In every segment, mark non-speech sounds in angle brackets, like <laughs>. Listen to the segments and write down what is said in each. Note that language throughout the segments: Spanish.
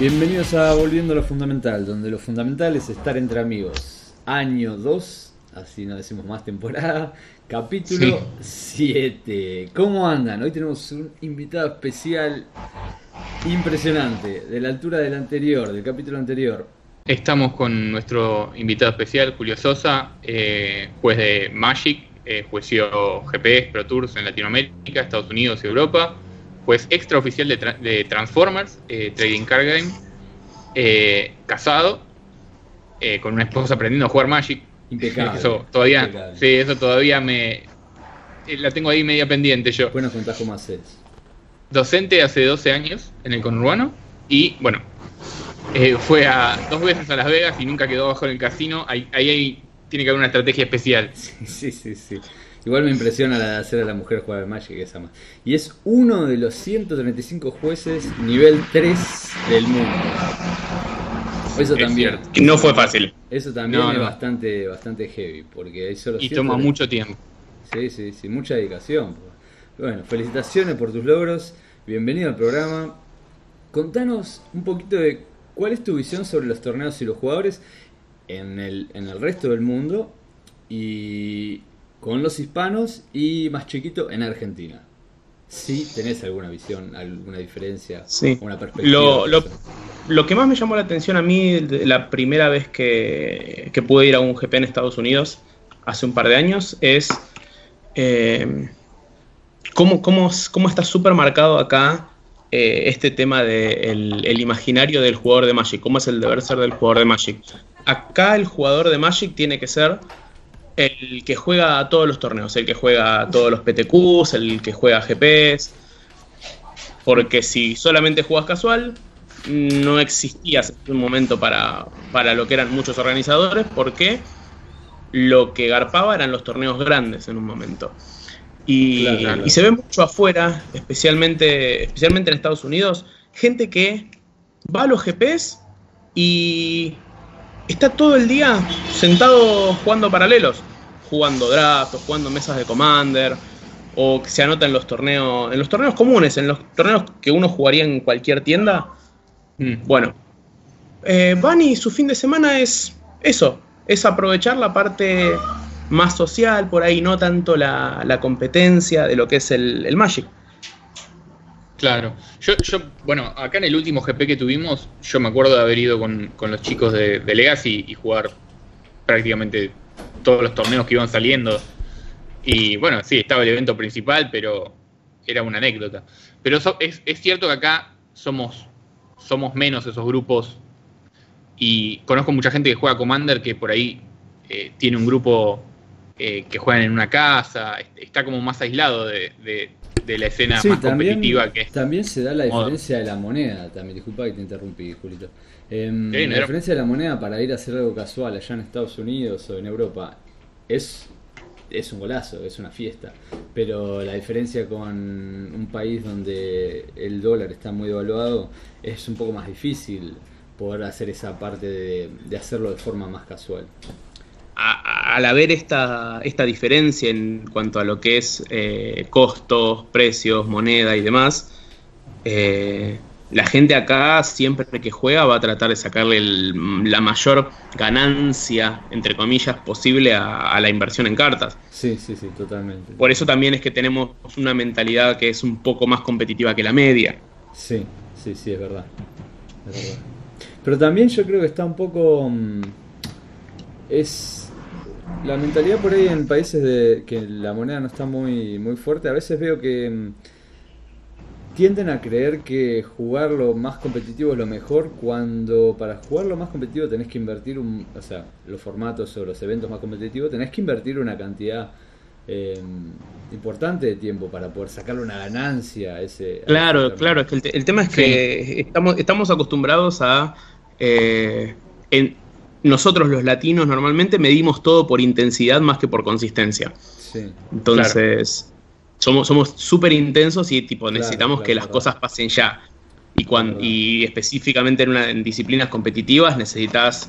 Bienvenidos a Volviendo a lo Fundamental, donde lo fundamental es estar entre amigos. Año 2, así no decimos más temporada, capítulo 7. ¿Cómo andan? Hoy tenemos un invitado especial impresionante, de la altura del anterior, del capítulo anterior. Estamos con nuestro invitado especial, Julio Sosa, eh, juez de Magic, eh, jueció GPS, Pro Tours en Latinoamérica, Estados Unidos y Europa pues extraoficial de, de Transformers, eh, Trading Card Game, eh, casado, eh, con una esposa aprendiendo a jugar Magic. Impecable. <laughs> Eso todavía, sí, eso todavía me la tengo ahí media pendiente yo. Bueno, contás cómo haces. Docente hace 12 años en el conurbano y bueno, fue a dos veces a Las Vegas y nunca quedó abajo en el casino. Ahí, ahí, tiene que haber una estrategia especial. <laughs> Sí, sí, sí. Igual me impresiona la de hacer a la mujer jugar al Magic esa más. Y es uno de los 135 jueces nivel 3 del mundo. Eso también. No fue fácil. Eso también es bastante bastante heavy. Porque solo y toma mucho tiempo. Sí, sí, sí, mucha dedicación. Bueno, felicitaciones por tus logros. Bienvenido al programa. Contanos un poquito de cuál es tu visión sobre los torneos y los jugadores en el, en el resto del mundo y con los hispanos y más chiquito en Argentina. Si tenés alguna visión, alguna diferencia, sí. una perspectiva. Lo, que más me llamó la atención a mí la primera vez que, pude ir a un GP en Estados Unidos, hace un par de años, es eh, cómo, cómo, cómo, está súper marcado acá eh, este tema del de el imaginario del jugador de Magic, cómo es el deber ser del jugador de Magic. Acá el jugador de Magic tiene que ser el que juega a todos los torneos, el que juega a todos los PTQs, el que juega a GPs. Porque si solamente juegas casual, no existía un momento para, para lo que eran muchos organizadores, porque lo que garpaba eran los torneos grandes en un momento. Y, y, se ve mucho afuera, especialmente, especialmente en Estados Unidos, gente que va a los GPs y está todo el día sentado jugando paralelos jugando draft o jugando mesas de Commander o que se anota en los torneos, en los torneos comunes, en los torneos que uno jugaría en cualquier tienda. Mm. Bueno, eh, Bunny su fin de semana es eso, es aprovechar la parte más social por ahí, no tanto la, competencia de lo que es el, Magic. Claro, yo, yo, bueno, acá en el último GP que tuvimos, yo me acuerdo de haber ido con, los chicos de, de Legacy y jugar prácticamente todos los torneos que iban saliendo. Y bueno, sí, estaba el evento principal, pero era una anécdota. Pero es, es, cierto que acá somos, somos menos esos grupos. Y conozco mucha gente que juega Commander que por ahí eh, tiene un grupo eh, que juegan en una casa, está como más aislado de, de, la escena más competitiva que También se da la diferencia de la moneda, también, disculpa que te interrumpí, Julito. Em, la diferencia de la moneda para ir a hacer algo casual allá en Estados Unidos o en Europa es, es un golazo, es una fiesta. Pero la diferencia con un país donde el dólar está muy devaluado es un poco más difícil poder hacer esa parte de, hacerlo de forma más casual. Al haber esta, esta diferencia en cuanto a lo que es eh, costos, precios, moneda y demás, eh, la gente acá siempre que juega va a tratar de sacarle la mayor ganancia, entre comillas, posible a, la inversión en cartas. Sí, sí, sí, totalmente. Por eso también es que tenemos una mentalidad que es un poco más competitiva que la media. Sí, sí, sí, es verdad. Es verdad. Pero también yo creo que está un poco... Mm, es la mentalidad por ahí en países de que la moneda no está muy, muy fuerte. A veces veo que mm, tienden a creer que jugar lo más competitivo es lo mejor cuando para jugar lo más competitivo tenés que invertir un, o sea, los formatos o los eventos más competitivos tenés que invertir una cantidad eh, importante de tiempo para poder sacarle una ganancia a ese... Claro, claro, es que el, tema es que estamos, estamos acostumbrados a... Eh, en, nosotros los latinos normalmente medimos todo por intensidad más que por consistencia. Sí, Entonces somos súper intensos y tipo necesitamos que las cosas pasen ya. Y, cuando, y específicamente en, una, en disciplinas competitivas necesitas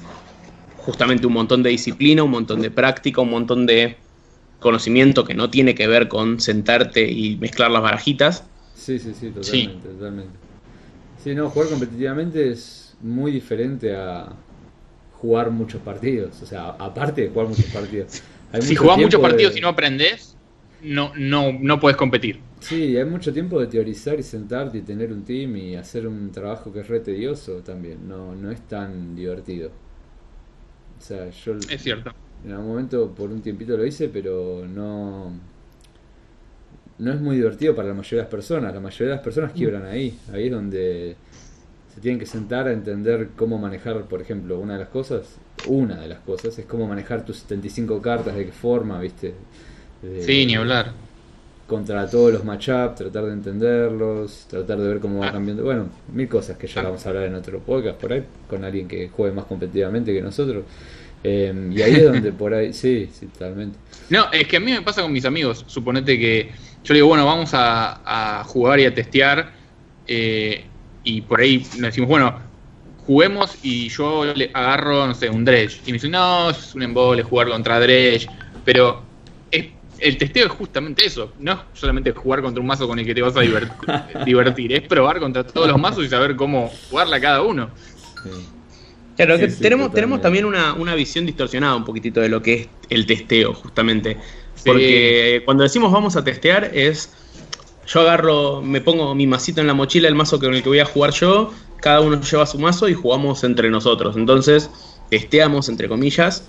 justamente un montón de disciplina, un montón de práctica, un montón de conocimiento que no tiene que ver con sentarte y mezclar las barajitas. Sí, sí, sí, totalmente, totalmente. Sí, no, jugar competitivamente es muy diferente a jugar muchos partidos. O sea, aparte de jugar muchos partidos. <laughs> si jugás muchos partidos y no aprendes, no, no, no puedes competir. Sí, hay mucho tiempo de teorizar y sentarte y tener un team y hacer un trabajo que es re tedioso también. No, no es tan divertido. O sea, yo. Es cierto. En algún momento por un tiempito lo hice, pero no. No es muy divertido para la mayoría de las personas. La mayoría de las personas quiebran ahí. Ahí es donde se tienen que sentar a entender cómo manejar, por ejemplo, una de las cosas. Una de las cosas es cómo manejar tus 75 cartas, de qué forma, ¿viste? sí, ni hablar contra todos los matchups, tratar de entenderlos, tratar de ver cómo va ah. cambiando. Bueno, mil cosas que ya ah. vamos a hablar en otro podcast por ahí, con alguien que juegue más competitivamente que nosotros. Em, y ahí es donde por ahí, <laughs> sí, sí, totalmente. No, es que a mí me pasa con mis amigos. Suponete que yo le digo, bueno, vamos a, jugar y a testear. Eh, y por ahí nos decimos, bueno, juguemos y yo le agarro, no sé, un Dredge. Y me dicen, no, es un embole jugar contra Dredge. Pero el testeo es justamente eso. No es solamente jugar contra un mazo con el que te vas a <laughs> divertir, es probar contra todos los mazos y saber cómo jugarla cada uno. Claro, tenemos, tenemos también una, visión distorsionada un poquitito de lo que es el testeo, justamente. Porque cuando decimos vamos a testear es. Yo agarro, me pongo mi masito en la mochila, el mazo con el que voy a jugar yo, cada uno lleva su mazo y jugamos entre nosotros. Entonces, testeamos, entre comillas,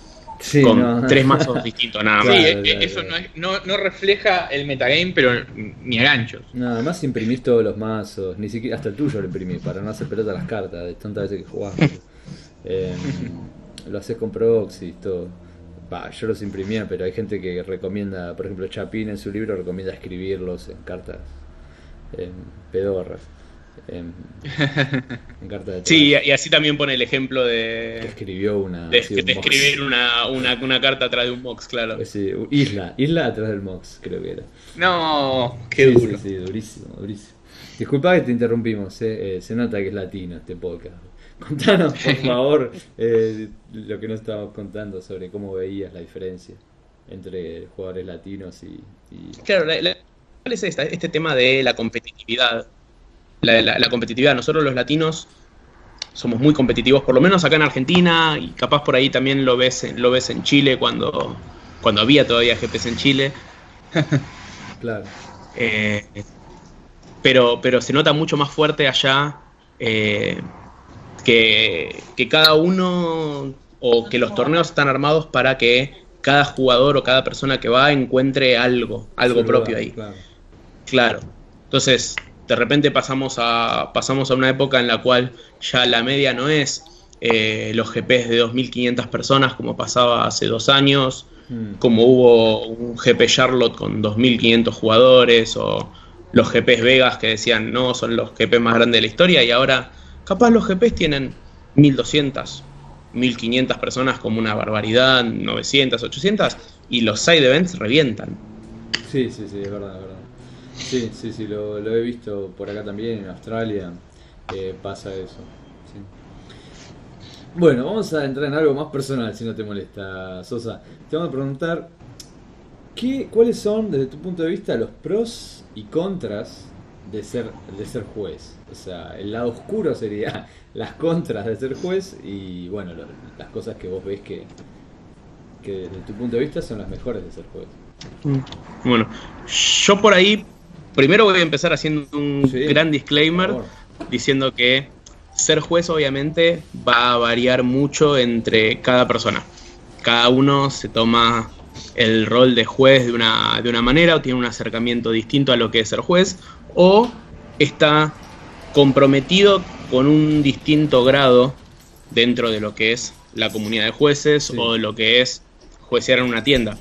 con tres mazos distintos, nada más. Sí, e, eso no, no, refleja el metagame, pero ni a ganchos. Nada más imprimís todos los mazos, ni siquiera hasta el tuyo lo imprimís para no hacer pelota a las cartas de tantas veces que jugás. <laughs> Em, lo haces con proxy, todo. Yo los imprimía, pero hay gente que recomienda, por ejemplo, Chapín en su libro recomienda escribirlos en cartas en pedorras. En, <laughs> carta de sí, y así también pone el ejemplo de. Que escribió una. De, escribir una, una, carta atrás de un Mox, claro. Sí, isla, isla atrás del Mox, creo que era. No, qué duro. Sí, durísimo, durísimo. Disculpa que te interrumpimos, eh, eh, se nota que es latino este podcast. Contanos, por <laughs> favor, eh, lo que nos estábamos contando sobre cómo veías la diferencia entre jugadores latinos y. Claro, ¿cuál es este tema de la competitividad? la, competitividad. Nosotros los latinos somos muy competitivos, por lo menos acá en Argentina, y capaz por ahí también lo ves en, lo ves en Chile cuando, cuando había todavía GPs en Chile. <laughs> claro. Eh, pero, pero se nota mucho más fuerte allá eh, que, que, cada uno o que los torneos están armados para que cada jugador o cada persona que va encuentre algo, algo propio ahí. Claro. claro. Entonces, de repente pasamos a, pasamos a una época en la cual ya la media no es eh, los GPs de 2.500 personas como pasaba hace dos años, mm. como hubo un GP Charlotte con 2.500 jugadores o los GPs Vegas que decían no, son los GP más grandes de la historia y ahora capaz los GPs tienen 1.200, 1.500 personas como una barbaridad, 900, 800 y los side events revientan. Sí, sí, sí, es verdad, es verdad. Sí, sí, sí, lo, he visto por acá también, en Australia, eh, pasa eso. Bueno, vamos a entrar en algo más personal, si no te molesta, Sosa. Te vamos a preguntar, ¿qué, ¿cuáles son, desde tu punto de vista, los pros y contras de ser, de ser juez? O sea, el lado oscuro sería <laughs> las contras de ser juez y, bueno, las cosas que vos ves que, que desde tu punto de vista son las mejores de ser juez. Mm. Bueno, yo por ahí Primero voy a empezar haciendo un gran disclaimer diciendo que ser juez obviamente va a variar mucho entre cada persona. Cada uno se toma el rol de juez de una, de una manera o tiene un acercamiento distinto a lo que es ser juez o está comprometido con un distinto grado dentro de lo que es la comunidad de jueces o de lo que es juecear en una tienda.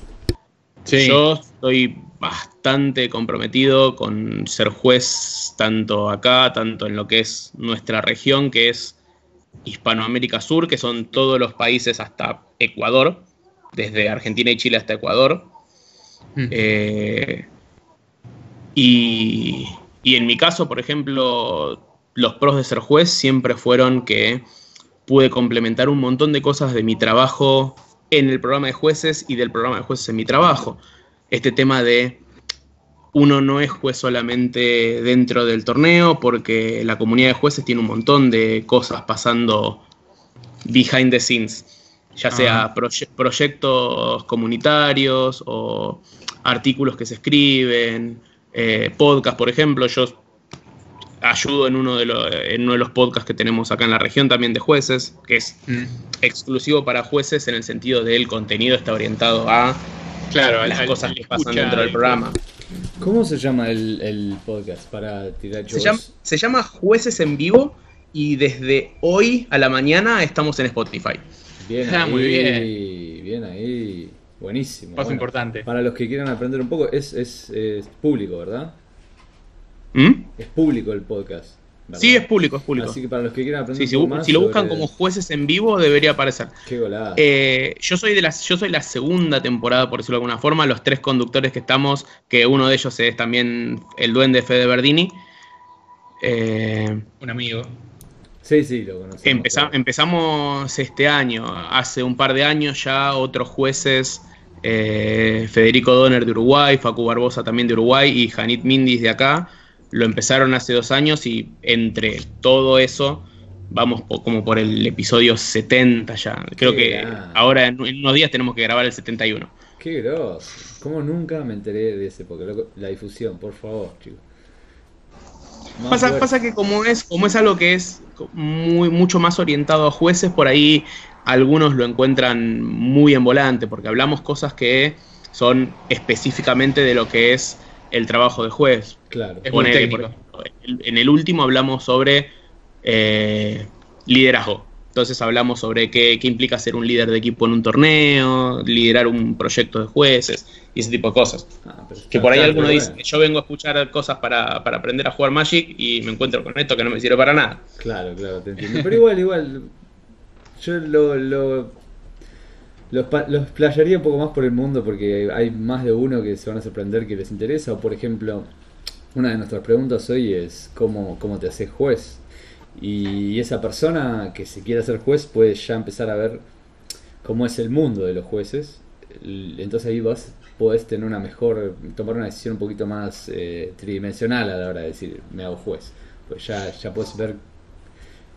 Yo estoy bastante comprometido con ser juez tanto acá, tanto en lo que es nuestra región, que es Hispanoamérica Sur, que son todos los países hasta Ecuador, desde Argentina y Chile hasta Ecuador. Mm. Eh, y, y en mi caso, por ejemplo, los pros de ser juez siempre fueron que pude complementar un montón de cosas de mi trabajo en el programa de jueces y del programa de jueces en mi trabajo. Este tema de uno no es juez solamente dentro del torneo, porque la comunidad de jueces tiene un montón de cosas pasando behind the scenes, ya sea proyectos comunitarios o artículos que se escriben, eh, podcast, por ejemplo. Yo ayudo en uno, de los, en uno de los podcasts que tenemos acá en la región también de jueces, que es mm. exclusivo para jueces en el sentido del contenido está orientado a claro, las cosas que pasan dentro del programa. ¿Cómo se llama el, podcast para tirar se llama, se llama Jueces en Vivo y desde hoy a la mañana estamos en Spotify. Bien ah, ahí, muy bien. Bien ahí. Buenísimo. Paso importante. Para los que quieran aprender un poco, es, es, público, ¿verdad? ¿Mm? Es público el podcast. Sí, es público, es público. Así que para los que quieran aprender un poco más. Si lo buscan como jueces en vivo, debería aparecer. Qué golada. Eh, yo, soy de la, yo soy la segunda temporada, por decirlo de alguna forma. Los tres conductores que estamos, que uno de ellos es también el duende Fede Verdini. Eh, un amigo. Sí, sí, lo conocemos. Empezamos este año, hace un par de años ya otros jueces, eh, Federico Donner de Uruguay, Facu Barbosa también de Uruguay y Janit Mindis de acá, lo empezaron hace dos años y entre todo eso vamos como por el episodio 70 ya. Creo que ahora en, unos días tenemos que grabar el 71. Qué grosso. ¿Cómo nunca me enteré de ese? Porque la difusión, por favor, chicos. Pasa, pasa, que como es, como es algo que es muy, mucho más orientado a jueces, por ahí algunos lo encuentran muy en volante, porque hablamos cosas que son específicamente de lo que es el trabajo de juez. Claro, en el último hablamos sobre eh, liderazgo. Entonces hablamos sobre qué, implica ser un líder de equipo en un torneo, liderar un proyecto de jueces y ese tipo de cosas. Ah, que por ahí alguno dice que yo vengo a escuchar cosas para, aprender a jugar Magic y me encuentro con esto que no me sirve para nada. Claro, claro, te entiendo. Pero igual, igual, yo lo, lo, los, un poco más por el mundo porque hay más de uno que se van a sorprender que les interesa. O por ejemplo, una de nuestras preguntas hoy es ¿cómo, cómo te haces juez? Y esa persona que se quiere hacer juez puede ya empezar a ver cómo es el mundo de los jueces. Entonces ahí vas, podés tener una mejor, tomar una decisión un poquito más eh, tridimensional a la hora de decir, me hago juez. Pues ya, ya puedes ver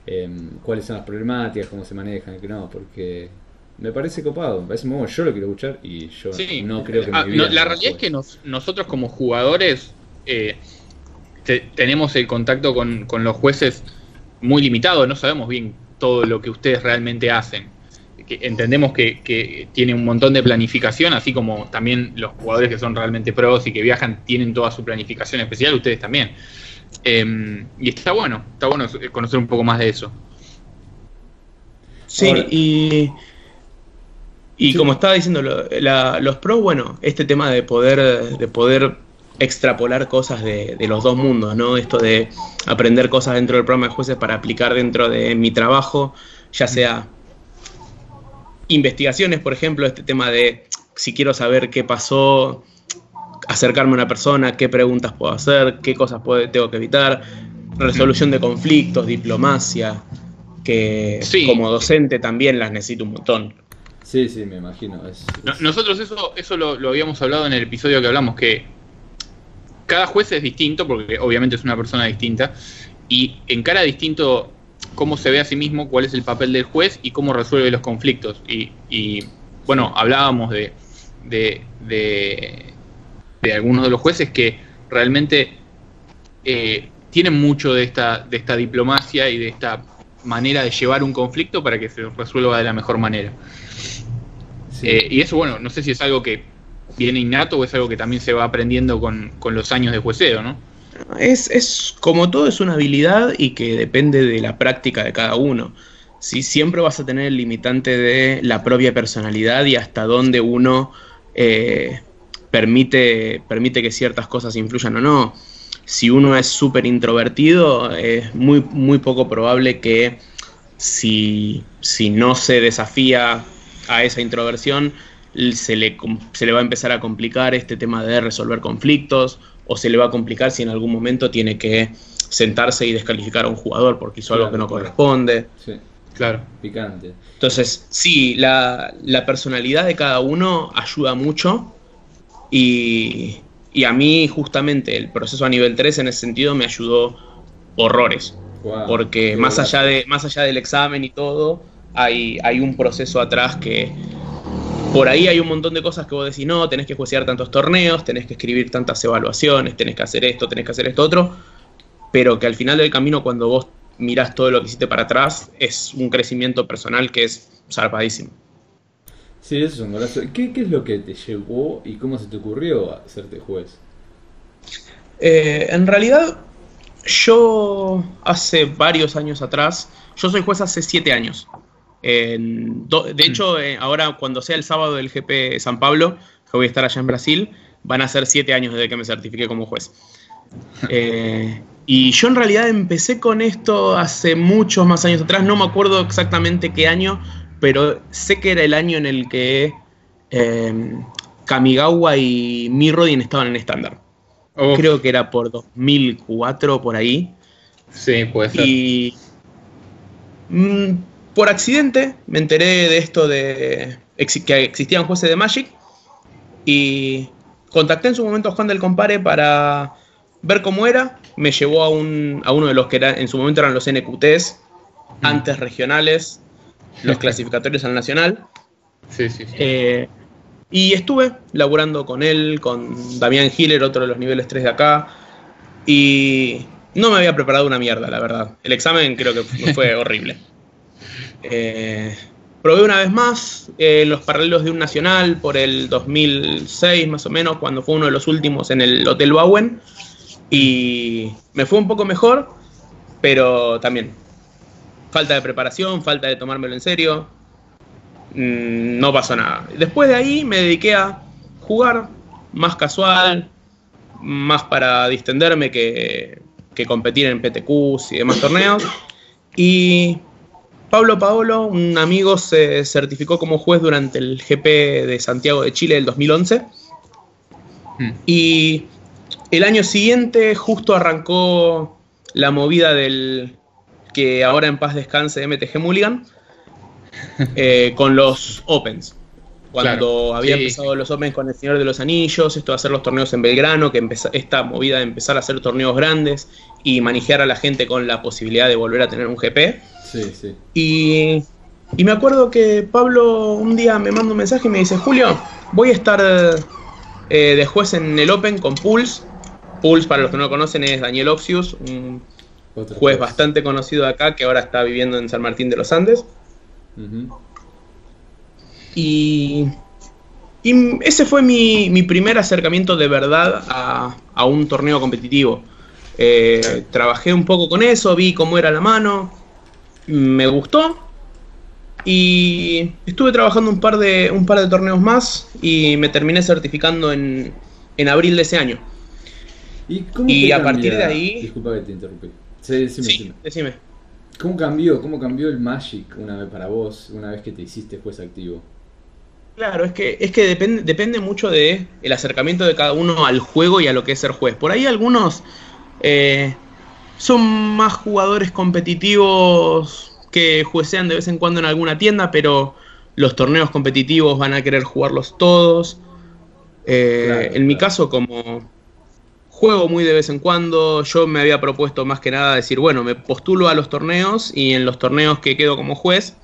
em, cuáles son las problemáticas, cómo se manejan, que no, porque me parece copado, me parece muy Yo lo quiero escuchar y yo no creo que ah, La realidad es que nosotros como jugadores eh, tenemos el contacto con, con los jueces muy limitado, no sabemos bien todo lo que ustedes realmente hacen. Que entendemos que, tiene un montón de planificación, así como también los jugadores que son realmente pros y que viajan tienen toda su planificación especial, ustedes también. Em, y está bueno, está bueno conocer un poco más de eso. Sí, y, y como estaba diciendo, los pros, bueno, este tema de poder, de poder extrapolar cosas de, los dos mundos, ¿no? Esto de aprender cosas dentro del programa de jueces para aplicar dentro de mi trabajo, ya sea investigaciones, por ejemplo, este tema de si quiero saber qué pasó, acercarme a una persona, qué preguntas puedo hacer, qué cosas puedo, tengo que evitar, resolución de conflictos, diplomacia, que como docente también las necesito un montón. Sí, sí, me imagino. nosotros eso, eso lo habíamos hablado en el episodio que hablamos, que cada juez es distinto, porque obviamente es una persona distinta, y encara distinto cómo se ve a sí mismo, cuál es el papel del juez y cómo resuelve los conflictos. Y, bueno, hablábamos de, de, de, algunos de los jueces que realmente eh, tienen mucho de esta, de esta diplomacia y de esta manera de llevar un conflicto para que se resuelva de la mejor manera. Eh, y eso, bueno, no sé si es algo que viene innato o es algo que también se va aprendiendo con, los años de jueceo, ¿no? Es, es, como todo es una habilidad y que depende de la práctica de cada uno. Si Siempre vas a tener el limitante de la propia personalidad y hasta dónde uno eh, permite, permite que ciertas cosas influyan o no. Si uno es súper introvertido, es muy, muy poco probable que si, si no se desafía a esa introversión, se le, se le va a empezar a complicar este tema de resolver conflictos o se le va a complicar si en algún momento tiene que sentarse y descalificar a un jugador porque hizo algo que no corresponde. Sí, claro, picante. Entonces, sí, la, personalidad de cada uno ayuda mucho y, Y a mí justamente el proceso a nivel 3 en ese sentido me ayudó horrores. porque más allá, de, más allá del examen y todo, hay, hay un proceso atrás que por ahí hay un montón de cosas que vos decís, no, tenés que juiciar tantos torneos, tenés que escribir tantas evaluaciones, tenés que hacer esto, tenés que hacer esto otro, pero que al final del camino cuando vos mirás todo lo que hiciste para atrás, es un crecimiento personal que es zarpadísimo. Sí, eso es un golazo. ¿Qué, ¿Qué, es lo que te llevó y cómo se te ocurrió hacerte juez? Eh, en realidad, yo hace varios años atrás, yo soy juez hace siete años. de hecho, eh, ahora cuando sea el sábado del GP San Pablo, que voy a estar allá en Brasil, van a ser siete años desde que me certifiqué como juez. <laughs> Eh, y yo en realidad empecé con esto hace muchos más años atrás, no me acuerdo exactamente qué año, pero sé que era el año en el que em, Kamigawa y Mirrodin estaban en estándar. Creo que era por 2004, por ahí. Sí, puede ser. Y mm, por accidente me enteré de esto de que existían jueces de Magic y contacté en su momento a Juan del Compare para ver cómo era. Me llevó a, un, a uno de los que era, en su momento eran los NQTs, mm. antes regionales, los clasificatorios al nacional. Sí, sí, sí. Eh, y estuve laburando con él, con Damián Hiller, otro de los niveles 3 de acá. Y no me había preparado una mierda, la verdad. El examen creo que fue <laughs> horrible. Eh, probé una vez más en los paralelos de un nacional por el 2006 más o menos, cuando fue uno de los últimos en el Hotel Bowen. Y me fue un poco mejor, pero también falta de preparación, falta de tomármelo en serio. Mm, no pasó nada. Después de ahí me dediqué a jugar más casual, más para distenderme que, que competir en PTQs y demás torneos. Y Pablo Paolo, un amigo, se certificó como juez durante el GP de Santiago de Chile del 2011. Hmm. Y el año siguiente justo arrancó la movida del, que ahora en paz descanse MTG Mulligan, <laughs> eh, con los Opens. Cuando había empezado los Opens con el Señor de los Anillos, esto de hacer los torneos en Belgrano, que esta movida de empezar a hacer torneos grandes y manejar a la gente con la posibilidad de volver a tener un GP. Sí, sí. Y, y me acuerdo que Pablo un día me manda un mensaje y me dice, Julio, voy a estar eh, de juez en el Open con Pulse. Pulse, para los que no lo conocen, es Daniel Oxius, un juez bastante conocido de acá que ahora está viviendo en San Martín de los Andes. y, ese fue mi, primer acercamiento de verdad a, un torneo competitivo. Eh, trabajé un poco con eso, vi cómo era la mano, me gustó y estuve trabajando un par de, un par de torneos más y me terminé certificando en, en abril de ese año. Y, a partir de ahí... Disculpa que te interrumpí. Sí, decime, decime. ¿Cómo cambió? ¿Cómo cambió el Magic una vez para vos, una vez que te hiciste juez activo? Claro, es que, es que depende, depende mucho de el acercamiento de cada uno al juego y a lo que es ser juez. Por ahí algunos eh, son más jugadores competitivos que juecean de vez en cuando en alguna tienda, pero los torneos competitivos van a querer jugarlos todos. Eh, en mi caso, como juego muy de vez en cuando. Yo me había propuesto más que nada decir, bueno, me postulo a los torneos y en los torneos que quedo como juez,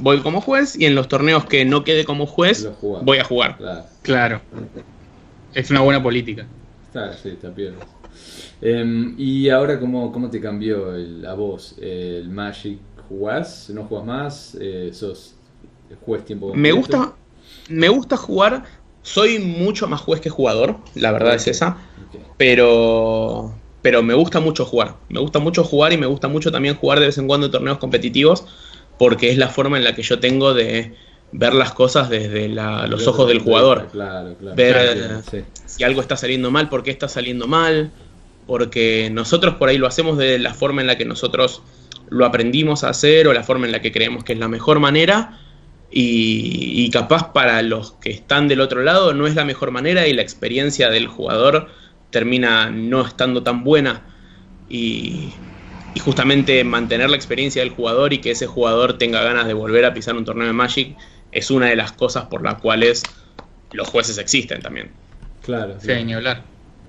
voy como juez y en los torneos que no quede como juez, voy a jugar. Claro. Es una buena política. Está, sí, está bien. Em, y ahora, ¿cómo, cómo te cambió el, a vos el Magic? ¿Jugás? ¿No jugás más? Eh, ¿Sos juez tiempo completo? Me gusta, me gusta jugar. Soy mucho más juez que jugador, la verdad es esa. Pero, pero me gusta mucho jugar. Me gusta mucho jugar y me gusta mucho también jugar de vez en cuando torneos competitivos porque es la forma en la que yo tengo de ver las cosas desde los ojos del jugador. Ver si algo está saliendo mal, por qué está saliendo mal. Porque nosotros por ahí lo hacemos de la forma en la que nosotros lo aprendimos a hacer o la forma en la que creemos que es la mejor manera. Y, y, capaz para los que están del otro lado no es la mejor manera y la experiencia del jugador termina no estando tan buena y, justamente mantener la experiencia del jugador y que ese jugador tenga ganas de volver a pisar un torneo de Magic es una de las cosas por las cuales los jueces existen también. Claro. Sí, claro. ni hablar.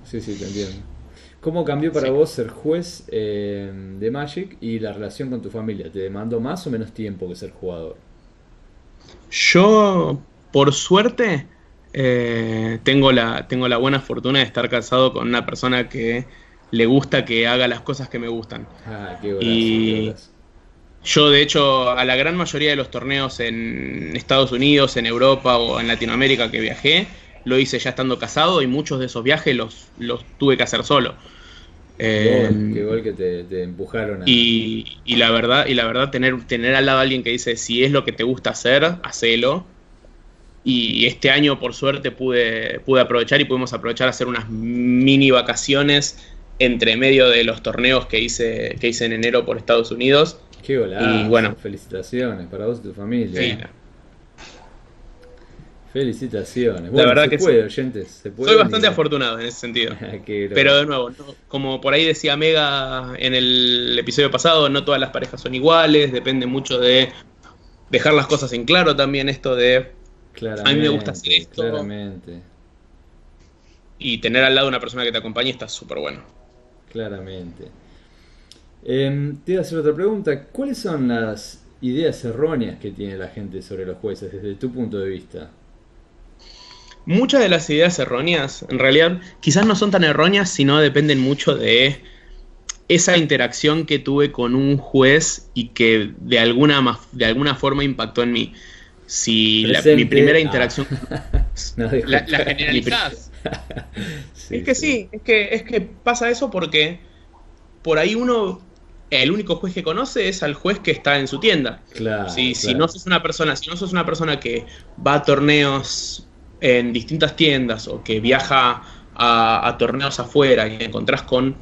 Sí, sí, te entiendo. ¿Cómo cambió para Sí. vos ser juez eh, de Magic y la relación con tu familia? ¿Te demandó más o menos tiempo que ser jugador? Yo, por suerte, eh, tengo, la, tengo la buena fortuna de estar casado con una persona que le gusta que haga las cosas que me gustan. Ah, qué golazo, Y- qué golazo. Yo, de hecho, a la gran mayoría de los torneos en Estados Unidos, en Europa o en Latinoamérica que viajé, lo hice ya estando casado y muchos de esos viajes los, los tuve que hacer solo. Eh, Gol, qué gol que te, te empujaron a... y, y la verdad, y la verdad tener, tener al lado a alguien que dice si es lo que te gusta hacer, hacelo. Y este año, por suerte, pude, pude aprovechar y pudimos aprovechar a hacer unas mini vacaciones entre medio de los torneos que hice, que hice en enero por Estados Unidos. Qué golazo. y bueno. Felicitaciones para vos y tu familia. Sí. Felicitaciones. Bueno, verdad se que puede, oyentes. Se puede. Soy bastante afortunado en ese sentido. <laughs> Qué Pero de nuevo, no- como por ahí decía Mega en el episodio pasado, no todas las parejas son iguales, depende mucho de dejar las cosas en claro también esto de Claramente, a mí me gusta hacer esto. Claramente, y tener al lado una persona que te acompañe está súper bueno. claramente. Em, te iba a hacer otra pregunta. ¿Cuáles son las ideas erróneas que tiene la gente sobre los jueces desde tu punto de vista? Muchas de las ideas erróneas, en realidad, quizás no son tan erróneas, sino dependen mucho de esa interacción que tuve con un juez y que de alguna, de alguna forma impactó en mí. Si la- mi primera Ah. interacción <laughs> No, La, generalizás. <laughs> Sí, es que sí, es que, es que pasa eso porque por ahí uno, el único juez que conoce es al juez que está en su tienda. Claro, si, si claro. no sos una persona, si no sos una persona que va a torneos en distintas tiendas o que viaja a, torneos afuera y encontrás con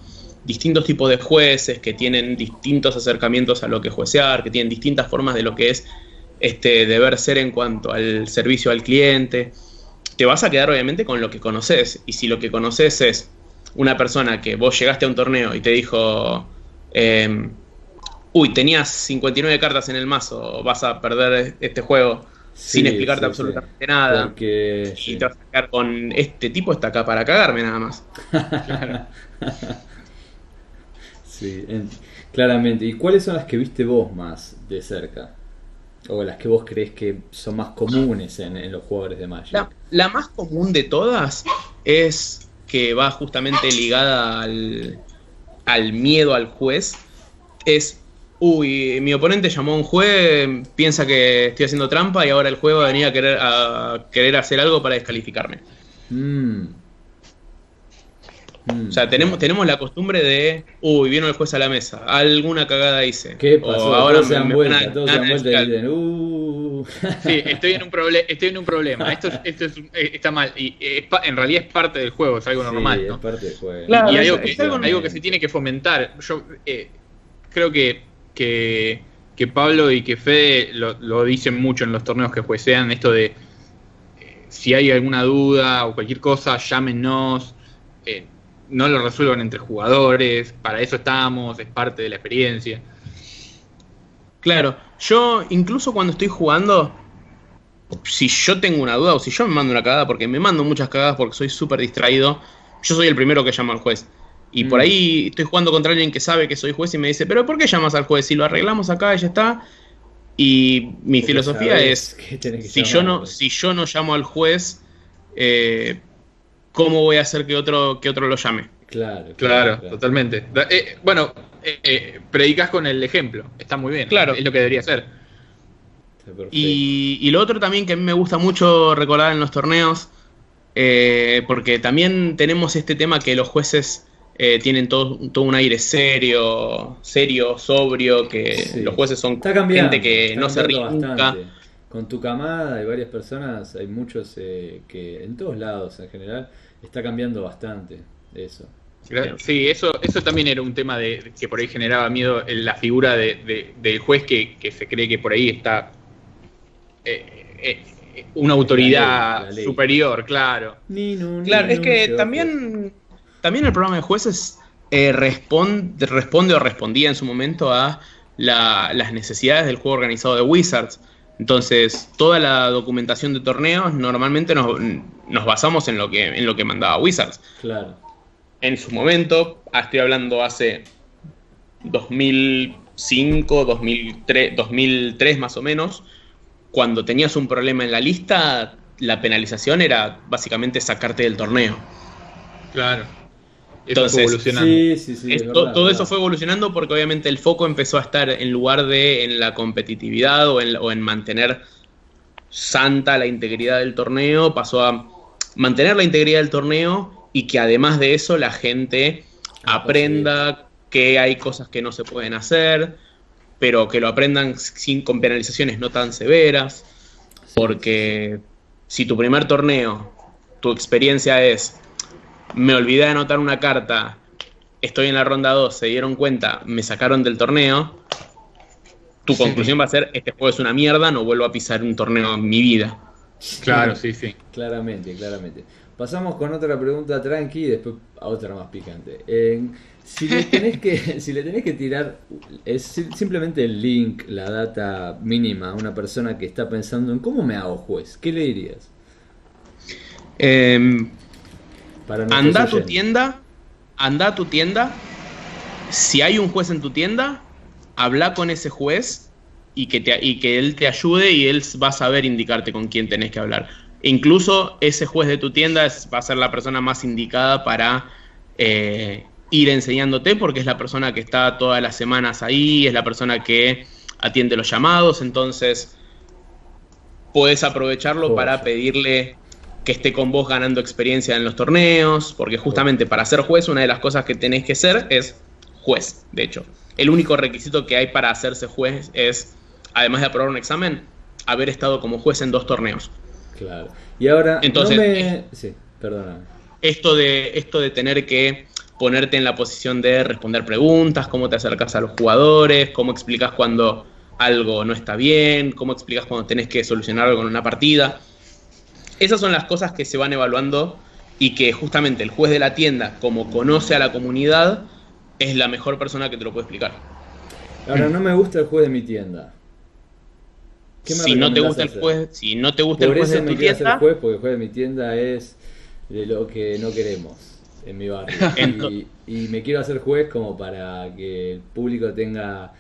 distintos tipos de jueces que tienen distintos acercamientos a lo que juecear, que tienen distintas formas de lo que es este deber ser en cuanto al servicio al cliente, te vas a quedar obviamente con lo que conoces. Y si lo que conoces es una persona que vos llegaste a un torneo y te dijo, em, uy, tenías 59 cartas en el mazo, vas a perder este juego sin Sí, explicarte sí, absolutamente sí. nada. Porque. Y sí. te vas a quedar con este tipo está acá para cagarme nada más. <laughs> Sí, en- claramente. ¿Y cuáles son las que viste vos más de cerca? O las que vos crees que son más comunes en, en los jugadores de Magic. La, la más común de todas es que va justamente ligada al, al miedo al juez. Es, uy, mi oponente llamó a un juez, piensa que estoy haciendo trampa y ahora el juego va a venir a querer, a querer hacer algo para descalificarme. Mm. Mm. O sea, tenemos, tenemos la costumbre de, uy, vino el juez a la mesa, alguna cagada hice. ¿Qué O pasó? ahora todos se me- me vuelta, van a- todos van a vuelta y dicen, uh. Sí, estoy en un, proble- estoy en un problema. Esto, es- esto es eh, está mal. Y eh, es en realidad es parte del juego, es algo Sí, normal. es parte del juego. Claro, y es- algo es que, algo algo que se tiene que fomentar. Yo eh, creo que, que, Pablo y que Fede lo, lo dicen mucho en los torneos que juecean, esto de eh, si hay alguna duda o cualquier cosa, llámenos. eh, no lo resuelvan entre jugadores, para eso estamos, es parte de la experiencia. Claro, yo incluso cuando estoy jugando, si yo tengo una duda o si yo me mando una cagada, porque me mando muchas cagadas porque soy súper distraído, yo soy el primero que llama al juez. Y por Mm. ahí estoy jugando contra alguien que sabe que soy juez y me dice, pero ¿por qué llamas al juez? Si lo arreglamos acá y ya está. Y mi filosofía es, si yo, no, si yo no llamo al juez, eh, ¿cómo voy a hacer que otro, que otro lo llame? Claro, Claro, totalmente. Da- eh, bueno, eh, eh, predicas con el ejemplo, está muy bien. Claro. Es lo que debería ser. Y, y lo otro también que a mí me gusta mucho recordar en los torneos, eh, porque también tenemos este tema que los jueces eh, tienen todo, todo un aire serio, serio, sobrio, que Sí. los jueces son gente que está no se ríe nunca. Con tu camada hay varias personas, hay muchos eh, que en todos lados en general está cambiando bastante eso. Sí, eso, eso también era un tema de que por ahí generaba miedo en la figura de, de- del juez que, que se cree que por ahí está eh, eh, una autoridad la ley. superior, claro. Claro, es que también, también el programa de jueces eh, responde, responde o respondía en su momento a la- las necesidades del juego organizado de Wizards. Entonces, toda la documentación de torneos normalmente nos, nos basamos en lo, que, en lo que mandaba Wizards. Claro. En su momento, ah, estoy hablando hace 2005, 2003, 2003 más o menos, cuando tenías un problema en la lista, la penalización era básicamente sacarte del torneo. Claro. Entonces, evolucionando. Sí, sí, sí. es Es- to- verdad, todo verdad. eso fue evolucionando porque obviamente el foco empezó a estar en lugar de en la competitividad o en, o en mantener santa la integridad del torneo, pasó a mantener la integridad del torneo y que además de eso la gente Ah, aprenda que hay cosas que no se pueden hacer, pero que lo aprendan sin con penalizaciones no tan severas, porque si tu primer torneo, tu experiencia es, me olvidé de anotar una carta, estoy en la ronda 2, se dieron cuenta, me sacaron del torneo, tu Sí. conclusión va a ser, este juego es una mierda, no vuelvo a pisar un torneo en mi vida. Claro, sí, sí. Claramente, claramente. Pasamos con otra pregunta tranqui y después a otra más picante. Eh, si, le <laughs> tenés que, si le tenés que tirar es si- simplemente el link, la data mínima a una persona que está pensando en cómo me hago juez, ¿qué le dirías? Em, Para anda a tu tienda, anda a tu tienda, si hay un juez en tu tienda, habla con ese juez y que, te, y que él te ayude y él va a saber indicarte con quién tenés que hablar. E incluso ese juez de tu tienda es- va a ser la persona más indicada para eh, ir enseñándote porque es la persona que está todas las semanas ahí, es la persona que atiende los llamados, entonces puedes aprovecharlo Oh, para pedirle que esté con vos ganando experiencia en los torneos, porque justamente para ser juez una de las cosas que tenés que ser es juez, de hecho. El único requisito que hay para hacerse juez es, además de aprobar un examen, haber estado como juez en dos torneos. Claro. Y ahora, Entonces, no me... Sí, perdóname. Esto de, esto de tener que ponerte en la posición de responder preguntas, cómo te acercas a los jugadores, cómo explicas cuando algo no está bien, cómo explicas cuando tenés que solucionar algo en una partida. Esas son las cosas que se van evaluando y que justamente el juez de la tienda, como conoce a la comunidad, es la mejor persona que te lo puede explicar. Ahora, no me gusta el juez de mi tienda. ¿Qué me Si no te gusta el juez, si no te gusta Por el juez eso de me tu tienda, juez, porque el juez de mi tienda es de lo que no queremos en mi barrio. <laughs> Y, y me quiero hacer juez como para que el público tenga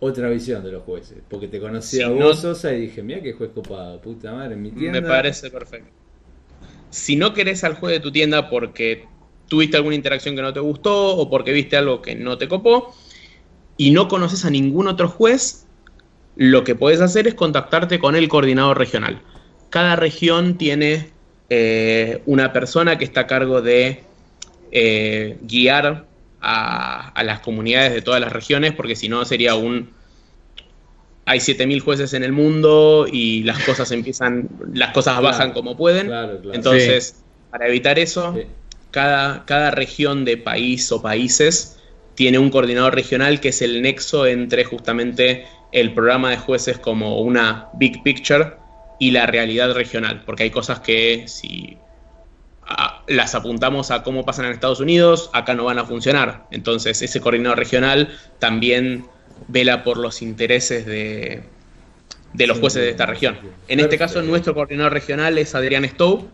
otra visión de los jueces. Porque te conocí Si a no- vos, Sosa, y dije, mira qué juez copado, puta madre, en mi tienda. Me parece perfecto. Si no querés al juez de tu tienda porque tuviste alguna interacción que no te gustó o porque viste algo que no te copó y no conoces a ningún otro juez, lo que puedes hacer es contactarte con el coordinador regional. Cada región tiene eh, una persona que está a cargo de eh, guiar a, a las comunidades de todas las regiones, porque si no sería un hay 7000 jueces en el mundo y las cosas empiezan, las cosas Claro. bajan como pueden. Claro, claro. Entonces, para evitar eso, Sí. cada, cada región de país o países tiene un coordinador regional que es el nexo entre justamente el programa de jueces como una big picture y la realidad regional, porque hay cosas que si las apuntamos a cómo pasan en Estados Unidos, acá no van a funcionar. Entonces ese coordinador regional también vela por los intereses de, de los jueces de esta región. En este caso, nuestro coordinador regional es Adrián Stowe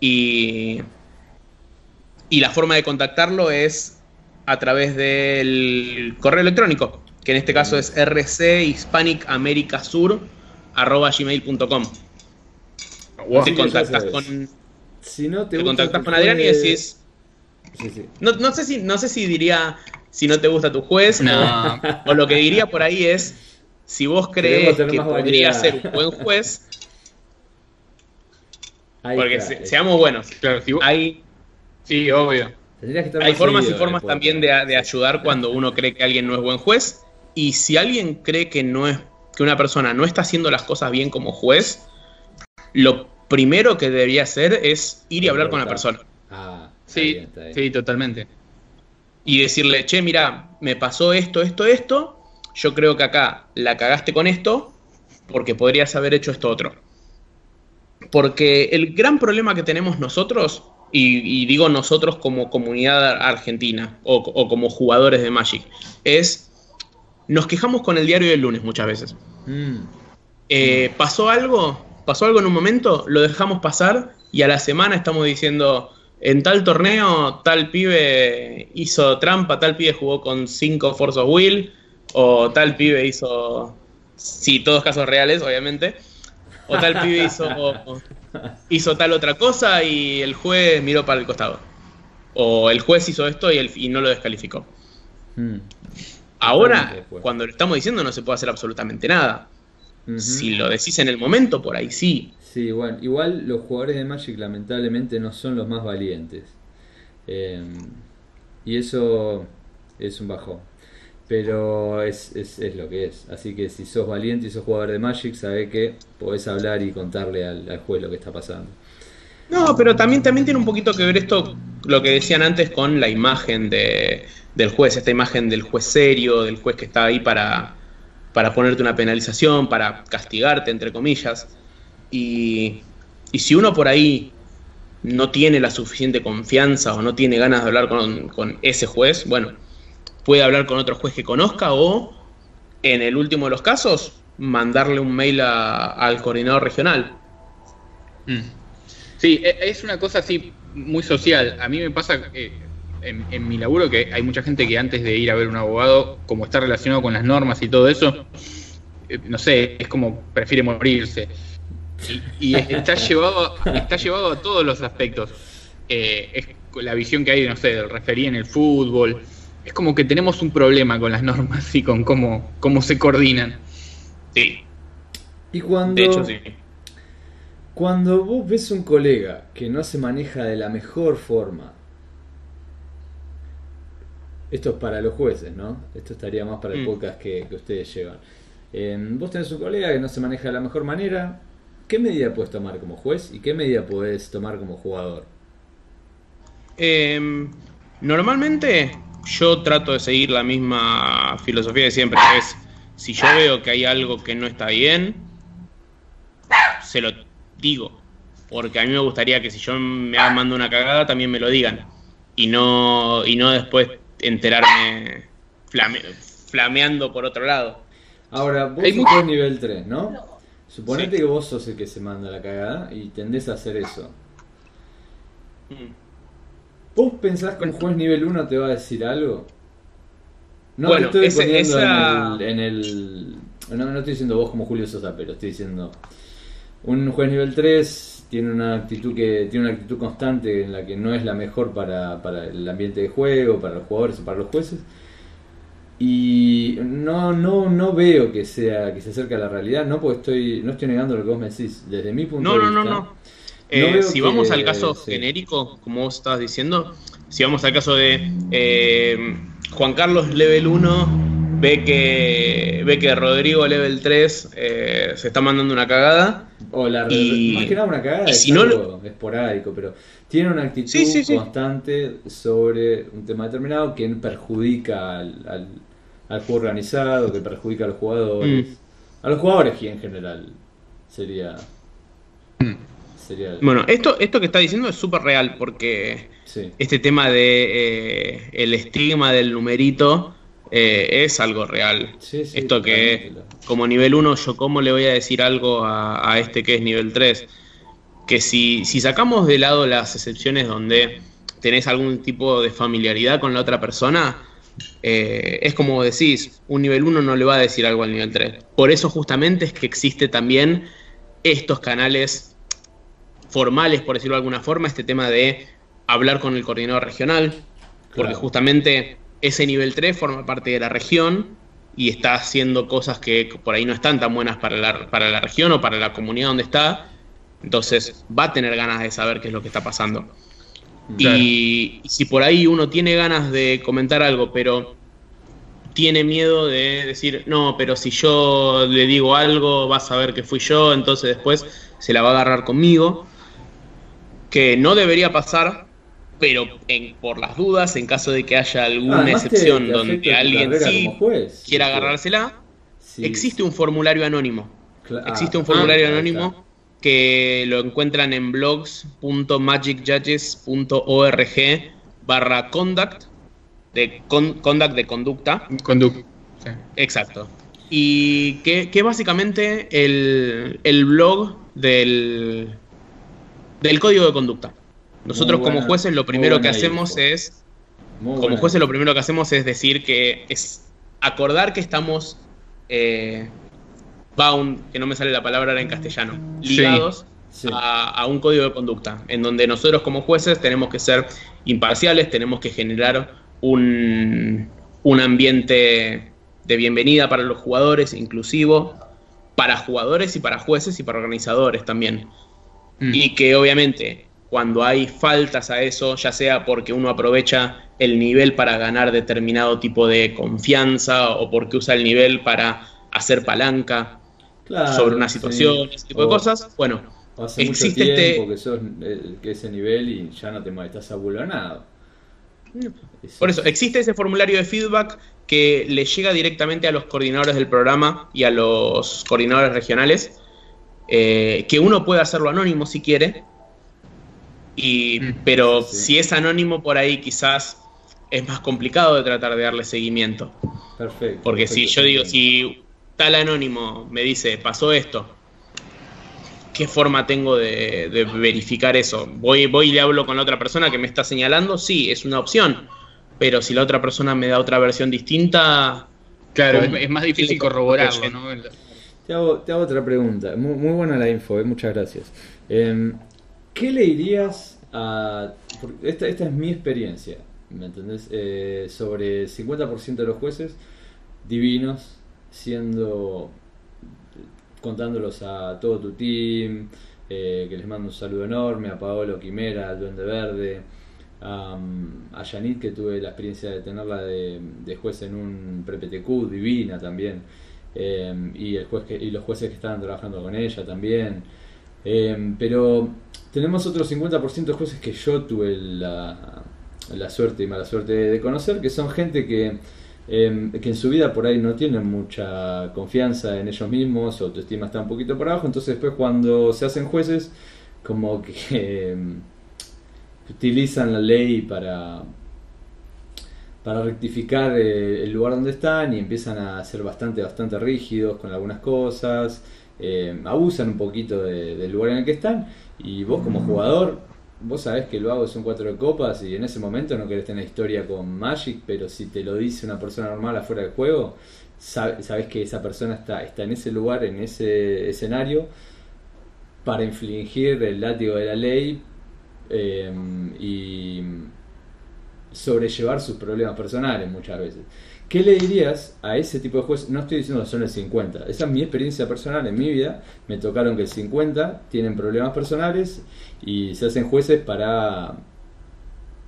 y, y la forma de contactarlo es a través del correo electrónico, que en este caso es rchispanicamericasur.gmail.com. Wow. Te contactas con, Si no te, te gusta contactas tu con Adrián y juez- decís, Sí, sí. no, no sé si, no sé si diría si no te gusta tu juez, No. o lo que diría por ahí es, si vos crees que podría ser un buen juez, Ahí porque está, se- eh. seamos buenos, Claro, si vos- hay, sí, obvio. Tendrías que estar hay formas y seguido formas el también de, de ayudar cuando uno cree que alguien no es buen juez, y si alguien cree que no es que una persona no está haciendo las cosas bien como juez, lo primero que debería hacer es ir y hablar con la persona. Ah, está Sí, bien, está bien. sí, totalmente. y decirle, che, mira, me pasó esto, esto, esto, yo creo que acá la cagaste con esto, porque podrías haber hecho esto otro. Porque el gran problema que tenemos nosotros, y, y digo nosotros como comunidad argentina o, o como jugadores de Magic, es nos quejamos con el diario del lunes muchas veces. Mm, Eh, pasó algo, pasó algo en un momento, lo dejamos pasar y a la semana estamos diciendo, en tal torneo, tal pibe hizo trampa, tal pibe jugó con 5 Force of Will, o tal pibe hizo, sí, todos casos reales, obviamente, o tal pibe hizo, <laughs> hizo tal otra cosa y el juez miró para el costado. O el juez hizo esto y, el, y no lo descalificó. Hmm. Ahora, cuando lo estamos diciendo, no se puede hacer absolutamente nada. Si lo decís en el momento, por ahí sí. Sí, bueno, igual los jugadores de Magic lamentablemente no son los más valientes. Em, y eso es un bajón. Pero es, es, es, lo que es. Así que si sos valiente y sos jugador de Magic, sabe que podés hablar y contarle al, al juez lo que está pasando. No, pero también, también tiene un poquito que ver esto, lo que decían antes, con la imagen de, del juez, esta imagen del juez serio, del juez que está ahí para, para ponerte una penalización, para castigarte, entre comillas. Y, y, si uno por ahí no tiene la suficiente confianza o no tiene ganas de hablar con, con ese juez, bueno, puede hablar con otro juez que conozca o, en el último de los casos, mandarle un mail al coordinador regional. Mm. Sí, e, es una cosa así muy social. A mí me pasa, que en, mi laburo que hay mucha gente que antes de ir a ver un abogado, como está relacionado con las normas y todo eso, eh, no sé, es como prefiere morirse. Y, está, llevado, está llevado a todos los aspectos. Eh, es la visión que hay, no sé, del referí en el fútbol. Es como que tenemos un problema con las normas y con cómo, cómo se coordinan. Sí. Y cuando, de hecho, sí. Cuando vos ves un colega que no se maneja de la mejor forma, esto es para los jueces, ¿no? Esto estaría más para el mm. podcast que, ustedes llevan. vos tenés un colega que no se maneja de la mejor manera. ¿Qué medida puedes tomar como juez y qué medida puedes tomar como jugador? Em, normalmente yo trato de seguir la misma filosofía de siempre, que es si yo veo que hay algo que no está bien, se lo digo. Porque a mí me gustaría que si yo me mando una cagada, también me lo digan. Y no, y no después enterarme flameando por otro lado. Ahora, vos sos nivel 3, ¿no? Suponete que vos sos el que se manda la cagada y tendés a hacer eso. Mm. ¿Vos pensás que un juez nivel 1 te va a decir algo? No bueno, estoy poniendo en, el, no, no, estoy diciendo vos como Julio Sosa, pero estoy diciendo un juez nivel 3 tiene una actitud que tiene una actitud constante en la que no es la mejor para, para el ambiente de juego, para los jugadores o para los jueces. Y no, no, no veo que sea que se acerque a la realidad, no porque estoy, no estoy negando lo que vos me decís. Desde mi punto de vista. No, no, no. Eh, si vamos al caso genérico, como vos estabas diciendo, si vamos al caso de eh, Juan Carlos Level 1 ve que ve que Rodrigo Level 3 eh, se está mandando una cagada. O la y, más que nada una cagada es algo esporádico, pero tiene una actitud constante sobre un tema determinado que perjudica al, al, juego organizado, que perjudica a los jugadores. Mm. A los jugadores en general sería. Mm. sería Bueno, esto, esto que está diciendo es súper real porque este tema de eh, el estigma del numerito eh, es algo real. Esto que como nivel 1 yo cómo le voy a decir algo a, este que es nivel 3. Que si, si, sacamos de lado las excepciones donde tenés algún tipo de familiaridad con la otra persona, eh, es como decís, un nivel 1 no le va a decir algo al nivel 3. Por eso justamente es que existe también estos canales formales, por decirlo de alguna forma, este tema de hablar con el coordinador regional, porque justamente ese nivel 3 forma parte de la región y está haciendo cosas que por ahí no están tan buenas para la, para la región o para la comunidad donde está. Entonces va a tener ganas de saber qué es lo que está pasando. Y, si por ahí uno tiene ganas de comentar algo, pero tiene miedo de decir, no, pero si yo le digo algo, va a saber que fui yo, entonces después se la va a agarrar conmigo. Que no debería pasar, pero por las dudas, en caso de que haya alguna excepción donde alguien sí quiera agarrársela, existe un formulario anónimo. existe un ah, formulario anónimo que lo encuentran en blogs.magicjudges.org barra conduct, de conduct de conducta. Conduct. Exacto. y que, que básicamente el, el blog del, del código de conducta. Nosotros como jueces lo primero que hacemos es, como jueces lo primero que hacemos es decir que es acordar que estamos eh, bound, que no me sale la palabra ahora en castellano, ligados A, un código de conducta, en donde nosotros como jueces tenemos que ser imparciales, tenemos que generar un, un ambiente de bienvenida para los jugadores, inclusivo, para jugadores y para jueces y para organizadores también. Mm. Y que obviamente cuando hay faltas a eso, ya sea porque uno aprovecha el nivel para ganar determinado tipo de confianza o porque usa el nivel para hacer palanca sobre una situación, ese tipo de cosas, bueno, existe este... que sos que ese nivel y ya no te estás nada. Por eso, existe ese formulario de feedback que le llega directamente a los coordinadores del programa y a los coordinadores regionales, eh, que uno puede hacerlo anónimo si quiere, y, mm. pero si es anónimo por ahí quizás es más complicado de tratar de darle seguimiento. Perfecto. Porque si yo digo, si tal anónimo me dice, pasó esto, ¿qué forma tengo de, verificar eso? Voy, voy y le hablo con la otra persona que me está señalando, sí, es una opción, pero si la otra persona me da otra versión distinta... Claro, es, más difícil corroborarlo, ¿no? Te hago, te hago, otra pregunta. Muy, buena la info, eh, muchas gracias. Em, ¿Qué le dirías a... Esta, esta es mi experiencia, ¿me entendés? Eh, sobre el 50% de los jueces divinos, siendo contándolos a todo tu team, eh, que les mando un saludo enorme, a Paolo Quimera, al Duende Verde, a Yanit, que tuve la experiencia de tenerla de, juez en un PPTQ, divina también, eh, y, el juez y los jueces que estaban trabajando con ella también. Pero tenemos otro 50% de jueces que yo tuve la, la suerte y mala suerte de conocer, que son gente que, em, que en su vida por ahí no tienen mucha confianza en ellos mismos, su autoestima está un poquito por abajo, entonces después cuando se hacen jueces, como que em, utilizan la ley para para rectificar eh, el lugar donde están y empiezan a ser bastante bastante rígidos con algunas cosas em, abusan un poquito del lugar en el que están y vos como jugador vos sabés que lo hago son cuatro de copas y en ese momento no querés tener historia con Magic, pero si te lo dice una persona normal afuera del juego, sabés que esa persona está, está en ese lugar, en ese escenario, para infligir el látigo de la ley em, y sobrellevar sus problemas personales muchas veces. ¿Qué le dirías a ese tipo de jueces? No estoy diciendo que son el 50. Esa es mi experiencia personal en mi vida. Me tocaron que el 50 tienen problemas personales y se hacen jueces para,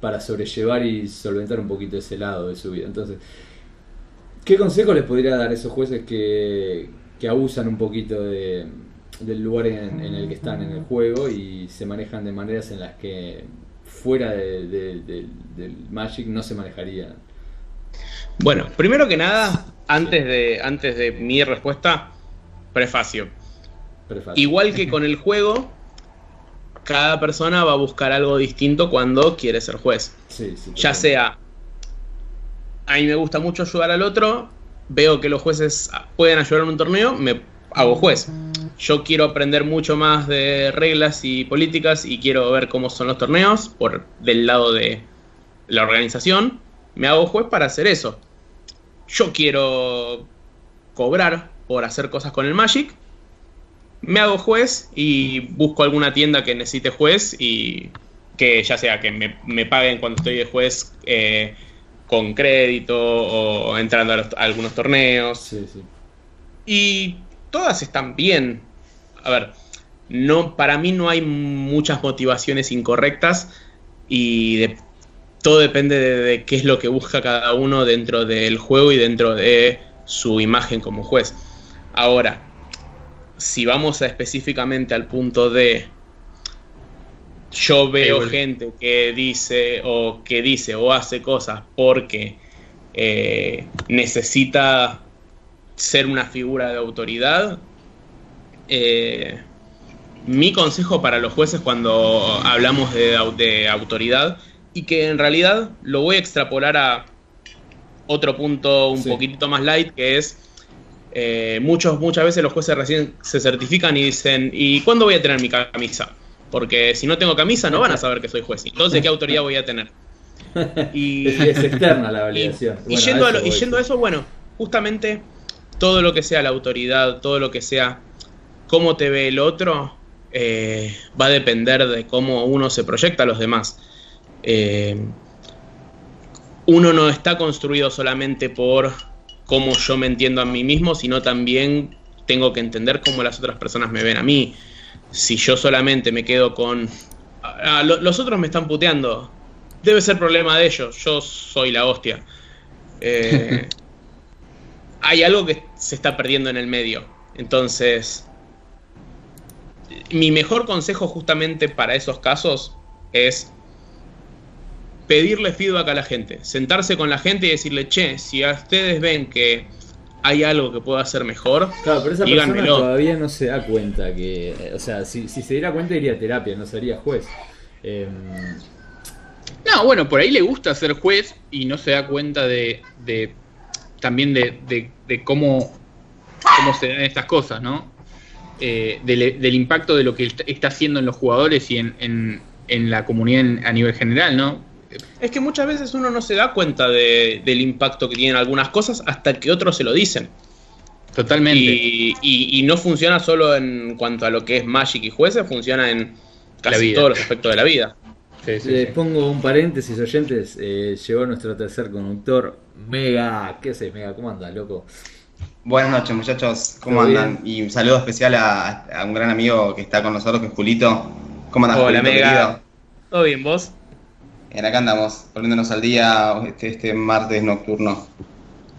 para sobrellevar y solventar un poquito ese lado de su vida. Entonces, ¿qué consejo les podría dar a esos jueces que, abusan un poquito de, del lugar en, el que están en el juego y se manejan de maneras en las que fuera del Magic no se manejarían? Bueno, primero que nada, antes de, antes de mi respuesta, prefacio. Igual que <laughs> con el juego, cada persona va a buscar algo distinto cuando quiere ser juez. ya sea, a mí me gusta mucho ayudar al otro, veo que los jueces pueden ayudar en un torneo, me hago juez. Yo quiero aprender mucho más de reglas y políticas y quiero ver cómo son los torneos por del lado de la organización. Me hago juez para hacer eso yo quiero cobrar por hacer cosas con el Magic, me hago juez y busco alguna tienda que necesite juez y que ya sea que me, paguen cuando estoy de juez eh, con crédito o entrando a, algunos torneos. Y todas están bien. A ver, no, para mí no hay muchas motivaciones incorrectas y de, todo depende de, qué es lo que busca cada uno dentro del juego y dentro de su imagen como juez. Ahora, si vamos a específicamente al punto de yo veo gente que dice o que dice o hace cosas porque eh, necesita ser una figura de autoridad. Eh, mi consejo para los jueces cuando hablamos de, de autoridad y que en realidad lo voy a extrapolar a otro punto un poquitito más light, que es Eh, muchos, muchas veces los jueces recién se certifican y dicen, ¿y cuándo voy a tener mi camisa? Porque si no tengo camisa no van a saber que soy juez. Entonces, ¿qué autoridad voy a tener? <laughs> Y, es, externa la validación. Y, yendo, a, y yendo a eso, bueno, justamente todo lo que sea la autoridad, todo lo que sea cómo te ve el otro, eh, va a depender de cómo uno se proyecta a los demás. Eh, uno no está construido solamente por cómo yo me entiendo a mí mismo, sino también tengo que entender cómo las otras personas me ven a mí. Si yo solamente me quedo con... Ah, los otros me están puteando. Debe ser problema de ellos. Yo soy la hostia. Eh, <laughs> hay algo que se está perdiendo en el medio. Entonces, mi mejor consejo justamente para esos casos es pedirle feedback a la gente, sentarse con la gente y decirle, che, si a ustedes ven que hay algo que pueda hacer mejor, claro, pero esa persona todavía no se da cuenta que, eh, o sea, si, se diera cuenta iría a terapia, no sería juez. Em, no, bueno, por ahí le gusta ser juez y no se da cuenta de, de también de, de, cómo, cómo se dan estas cosas, ¿no? Eh, del, impacto de lo que está haciendo en los jugadores y en, en, en la comunidad a nivel general, ¿no? Es que muchas veces uno no se da cuenta del impacto que tienen algunas cosas hasta que otros se lo dicen. Totalmente. Y, no funciona solo en cuanto a lo que es Magic y jueces, funciona en casi todos los aspectos de la vida. Les pongo un paréntesis, oyentes. Eh, llegó nuestro tercer conductor, Mega. ¿Qué haces, Mega? ¿Cómo andas, loco? Buenas noches, muchachos. ¿Cómo andan? Y un saludo especial a, un gran amigo que está con nosotros, que es Julito. ¿Cómo andas, Hola, Mega. ¿Todo bien, vos? En acá andamos, poniéndonos al día este, este martes nocturno.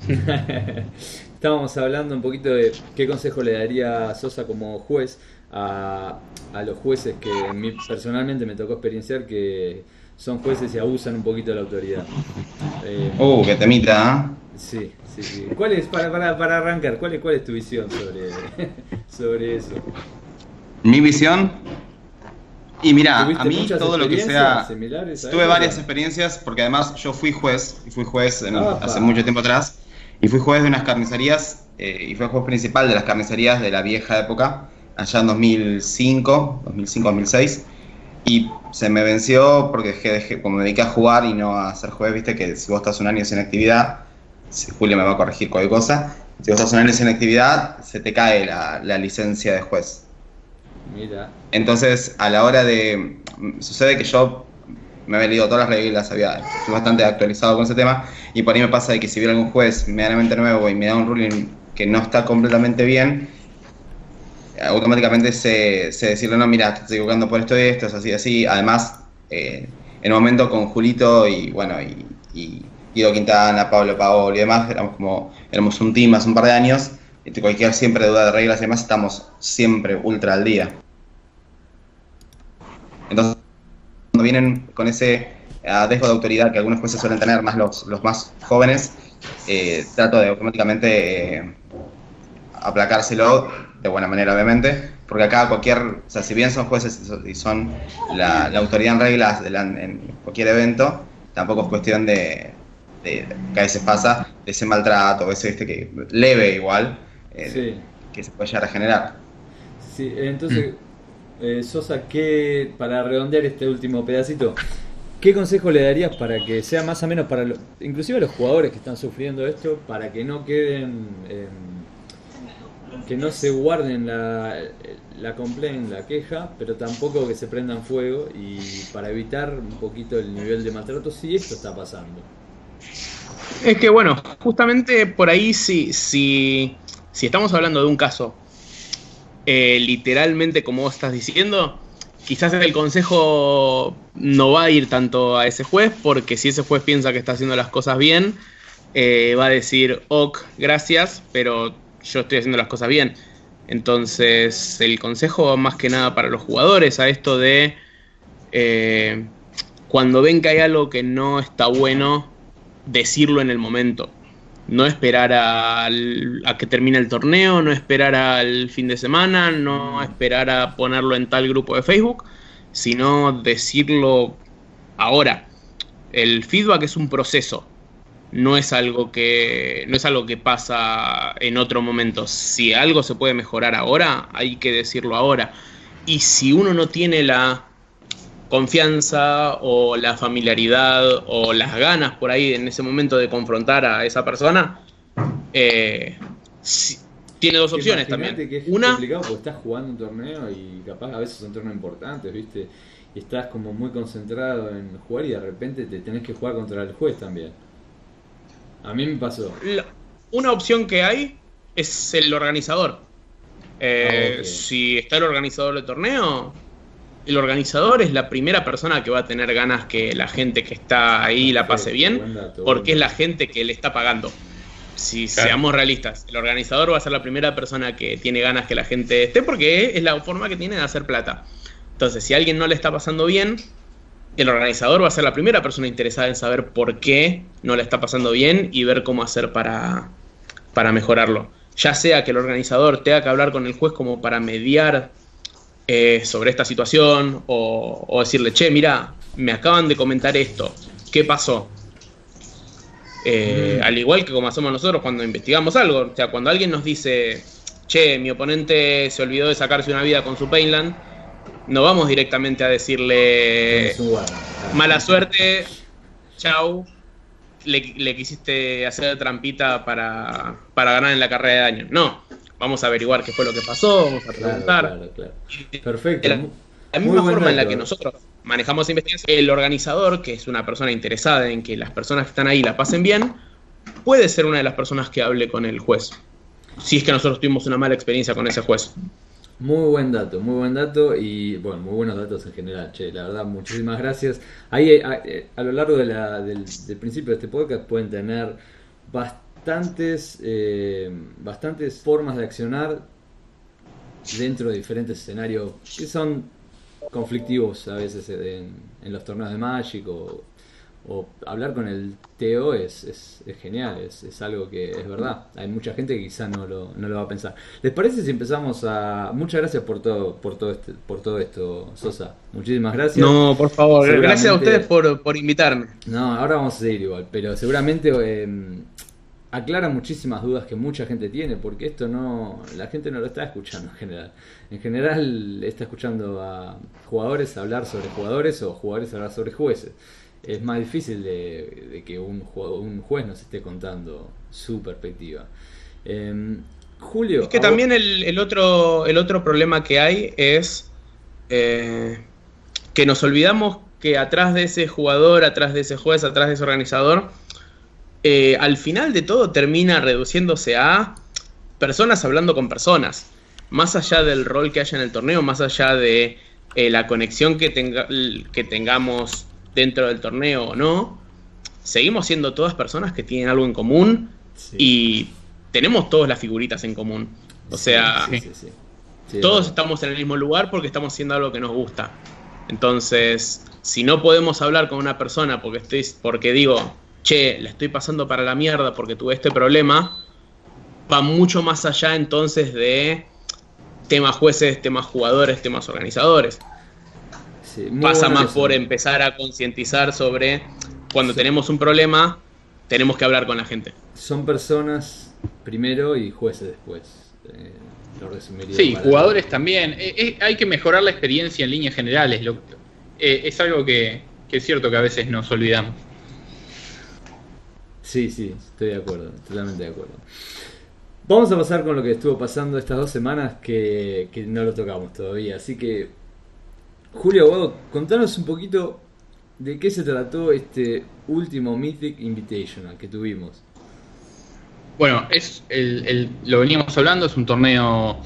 <laughs> Estábamos hablando un poquito de qué consejo le daría Sosa como juez a, los jueces que a mí personalmente me tocó experienciar que son jueces y abusan un poquito de la autoridad. Eh, uh, qué temita, ¿eh? Sí, sí, sí. ¿Cuál es, para, para, para arrancar, cuál es, cuál es tu visión sobre, <laughs> sobre eso? Mi visión y mira, a mí todo lo que sea... Tuve varias experiencias, porque además yo fui juez, y fui juez hace mucho tiempo atrás, y fui juez de unas carnicerías, eh, y fui juez principal de las carnicerías de la vieja época, allá en 2005, 2005-2006, y se me venció porque dejé, como me dediqué a jugar y no a ser juez, viste que si vos estás un año sin actividad, Julio me va a corregir cualquier cosa, si vos estás un año sin actividad, se te cae la, la licencia de juez. Mira. Entonces, a la hora de. Sucede que yo me había leído todas las reglas, había, estoy bastante actualizado con ese tema, y por ahí me pasa de que si viene algún juez medianamente nuevo y me da un ruling que no está completamente bien, automáticamente se, se decirle, no, mira, te estoy equivocando por esto y esto, es así, así. Además, eh, en un momento con Julito y, bueno, y, y Guido Quintana, Pablo Paolo y demás, éramos como, éramos un team hace un par de años, cualquier siempre duda de reglas y demás, estamos siempre ultra al día. Entonces, cuando vienen con ese adesgo de autoridad que algunos jueces suelen tener, más los, los más jóvenes, eh, trato de automáticamente eh, aplacárselo de buena manera, obviamente, porque acá cualquier, o sea, si bien son jueces y son la, autoridad en reglas en cualquier evento, tampoco es cuestión de, que a veces pasa, de ese maltrato, ese este que leve igual, que se puede llegar a generar. Sí, entonces, mm. eh, Sosa, ¿qué, para redondear este último pedacito, ¿qué consejo le darías para que sea más o menos para, lo, inclusive los jugadores que están sufriendo esto, para que no queden, que no se guarden la, la complaint, la queja, pero tampoco que se prendan fuego y para evitar un poquito el nivel de maltrato si esto está pasando? Es que bueno, justamente por ahí sí, sí si estamos hablando de un caso eh, literalmente como vos estás diciendo, quizás el consejo no va a ir tanto a ese juez, porque si ese juez piensa que está haciendo las cosas bien, eh, va a decir, ok, gracias, pero yo estoy haciendo las cosas bien. Entonces, el consejo va más que nada para los jugadores a esto de eh, cuando ven que hay algo que no está bueno, decirlo en el momento no esperar a, que termine el torneo, no esperar al fin de semana, no esperar a ponerlo en tal grupo de Facebook, sino decirlo ahora. El feedback es un proceso. no es algo que no es algo que pasa en otro momento. Si algo se puede mejorar ahora, hay que decirlo ahora. Y si uno no tiene la confianza o la familiaridad o las ganas por ahí en ese momento de confrontar a esa persona, eh, tiene dos opciones también. Que es Una, complicado porque estás jugando un torneo y capaz a veces son torneos importantes, ¿viste? Y estás como muy concentrado en jugar y de repente te tenés que jugar contra el juez también. A mí me pasó. una opción que hay es el organizador. Eh, ah, si está el organizador del torneo, el organizador es la primera persona que va a tener ganas que la gente que está ahí la pase bien, porque es la gente que le está pagando. Si seamos realistas, el organizador va a ser la primera persona que tiene ganas que la gente esté, porque es la forma que tiene de hacer plata. Entonces, si a alguien no le está pasando bien, el organizador va a ser la primera persona interesada en saber por qué no le está pasando bien y ver cómo hacer para, para mejorarlo. Ya sea que el organizador tenga que hablar con el juez como para mediar eh, sobre esta situación o, decirle, che, mira, me acaban de comentar esto, ¿qué pasó? Eh, mm. Al igual que como hacemos nosotros cuando investigamos algo, o sea, cuando alguien nos dice, che, mi oponente se olvidó de sacarse una vida con su Painland, no vamos directamente a decirle mala suerte, chau, le, quisiste hacer trampita para, para ganar en la carrera de daño. No, vamos a averiguar qué fue lo que pasó, vamos a preguntar. Perfecto. La, misma forma en la que nosotros manejamos investigación, el organizador, que es una persona interesada en que las personas que están ahí la pasen bien, puede ser una de las personas que hable con el juez. Si es que nosotros tuvimos una mala experiencia con ese juez. Muy buen dato, muy buen dato y bueno, muy buenos datos en general, che, la verdad, muchísimas gracias. Ahí a, eh, a lo largo de la, del, del, principio de este podcast pueden tener bastante bastantes, eh, bastantes formas de accionar dentro de diferentes escenarios que son conflictivos a veces en, los torneos de Magic o, hablar con el TO es, es, genial, es, algo que es verdad. Hay mucha gente que quizá no lo, no lo va a pensar. ¿Les parece si empezamos a... Muchas gracias por todo, por todo, este, por todo esto, Sosa. Muchísimas gracias. No, por favor, gracias a ustedes por, por invitarme. No, ahora vamos a seguir igual, pero seguramente... Eh, aclara muchísimas dudas que mucha gente tiene, porque esto no, la gente no lo está escuchando en general. En general está escuchando a jugadores hablar sobre jugadores o jugadores hablar sobre jueces. Es más difícil de, que un, un, juez nos esté contando su perspectiva. Em, Julio. Es que también el, otro, el otro problema que hay es eh, que nos olvidamos que atrás de ese jugador, atrás de ese juez, atrás de ese organizador, eh, al final de todo termina reduciéndose a personas hablando con personas. Más allá del rol que haya en el torneo, más allá de eh, la conexión que, tenga, que tengamos dentro del torneo o no, seguimos siendo todas personas que tienen algo en común y tenemos todas las figuritas en común. O sea, todos estamos en el mismo lugar porque estamos haciendo algo que nos gusta. Entonces, si no podemos hablar con una persona porque estoy, porque digo, che, le estoy pasando para la mierda porque tuve este problema, va mucho más allá entonces de temas jueces, temas jugadores, temas organizadores. Pasa más por empezar a concientizar sobre cuando tenemos un problema, tenemos que hablar con la gente. Son personas primero y jueces después. Eh, sí, jugadores también. Eh, eh, hay que mejorar la experiencia en líneas generales. es algo que es cierto que a veces nos olvidamos. Sí, sí, estoy de acuerdo, totalmente de acuerdo. Vamos a pasar con lo que estuvo pasando estas dos semanas que, no lo tocamos todavía. Así que, Julio Aguado, contanos un poquito de qué se trató este último Mythic Invitational que tuvimos. Bueno, es el, lo veníamos hablando, es un torneo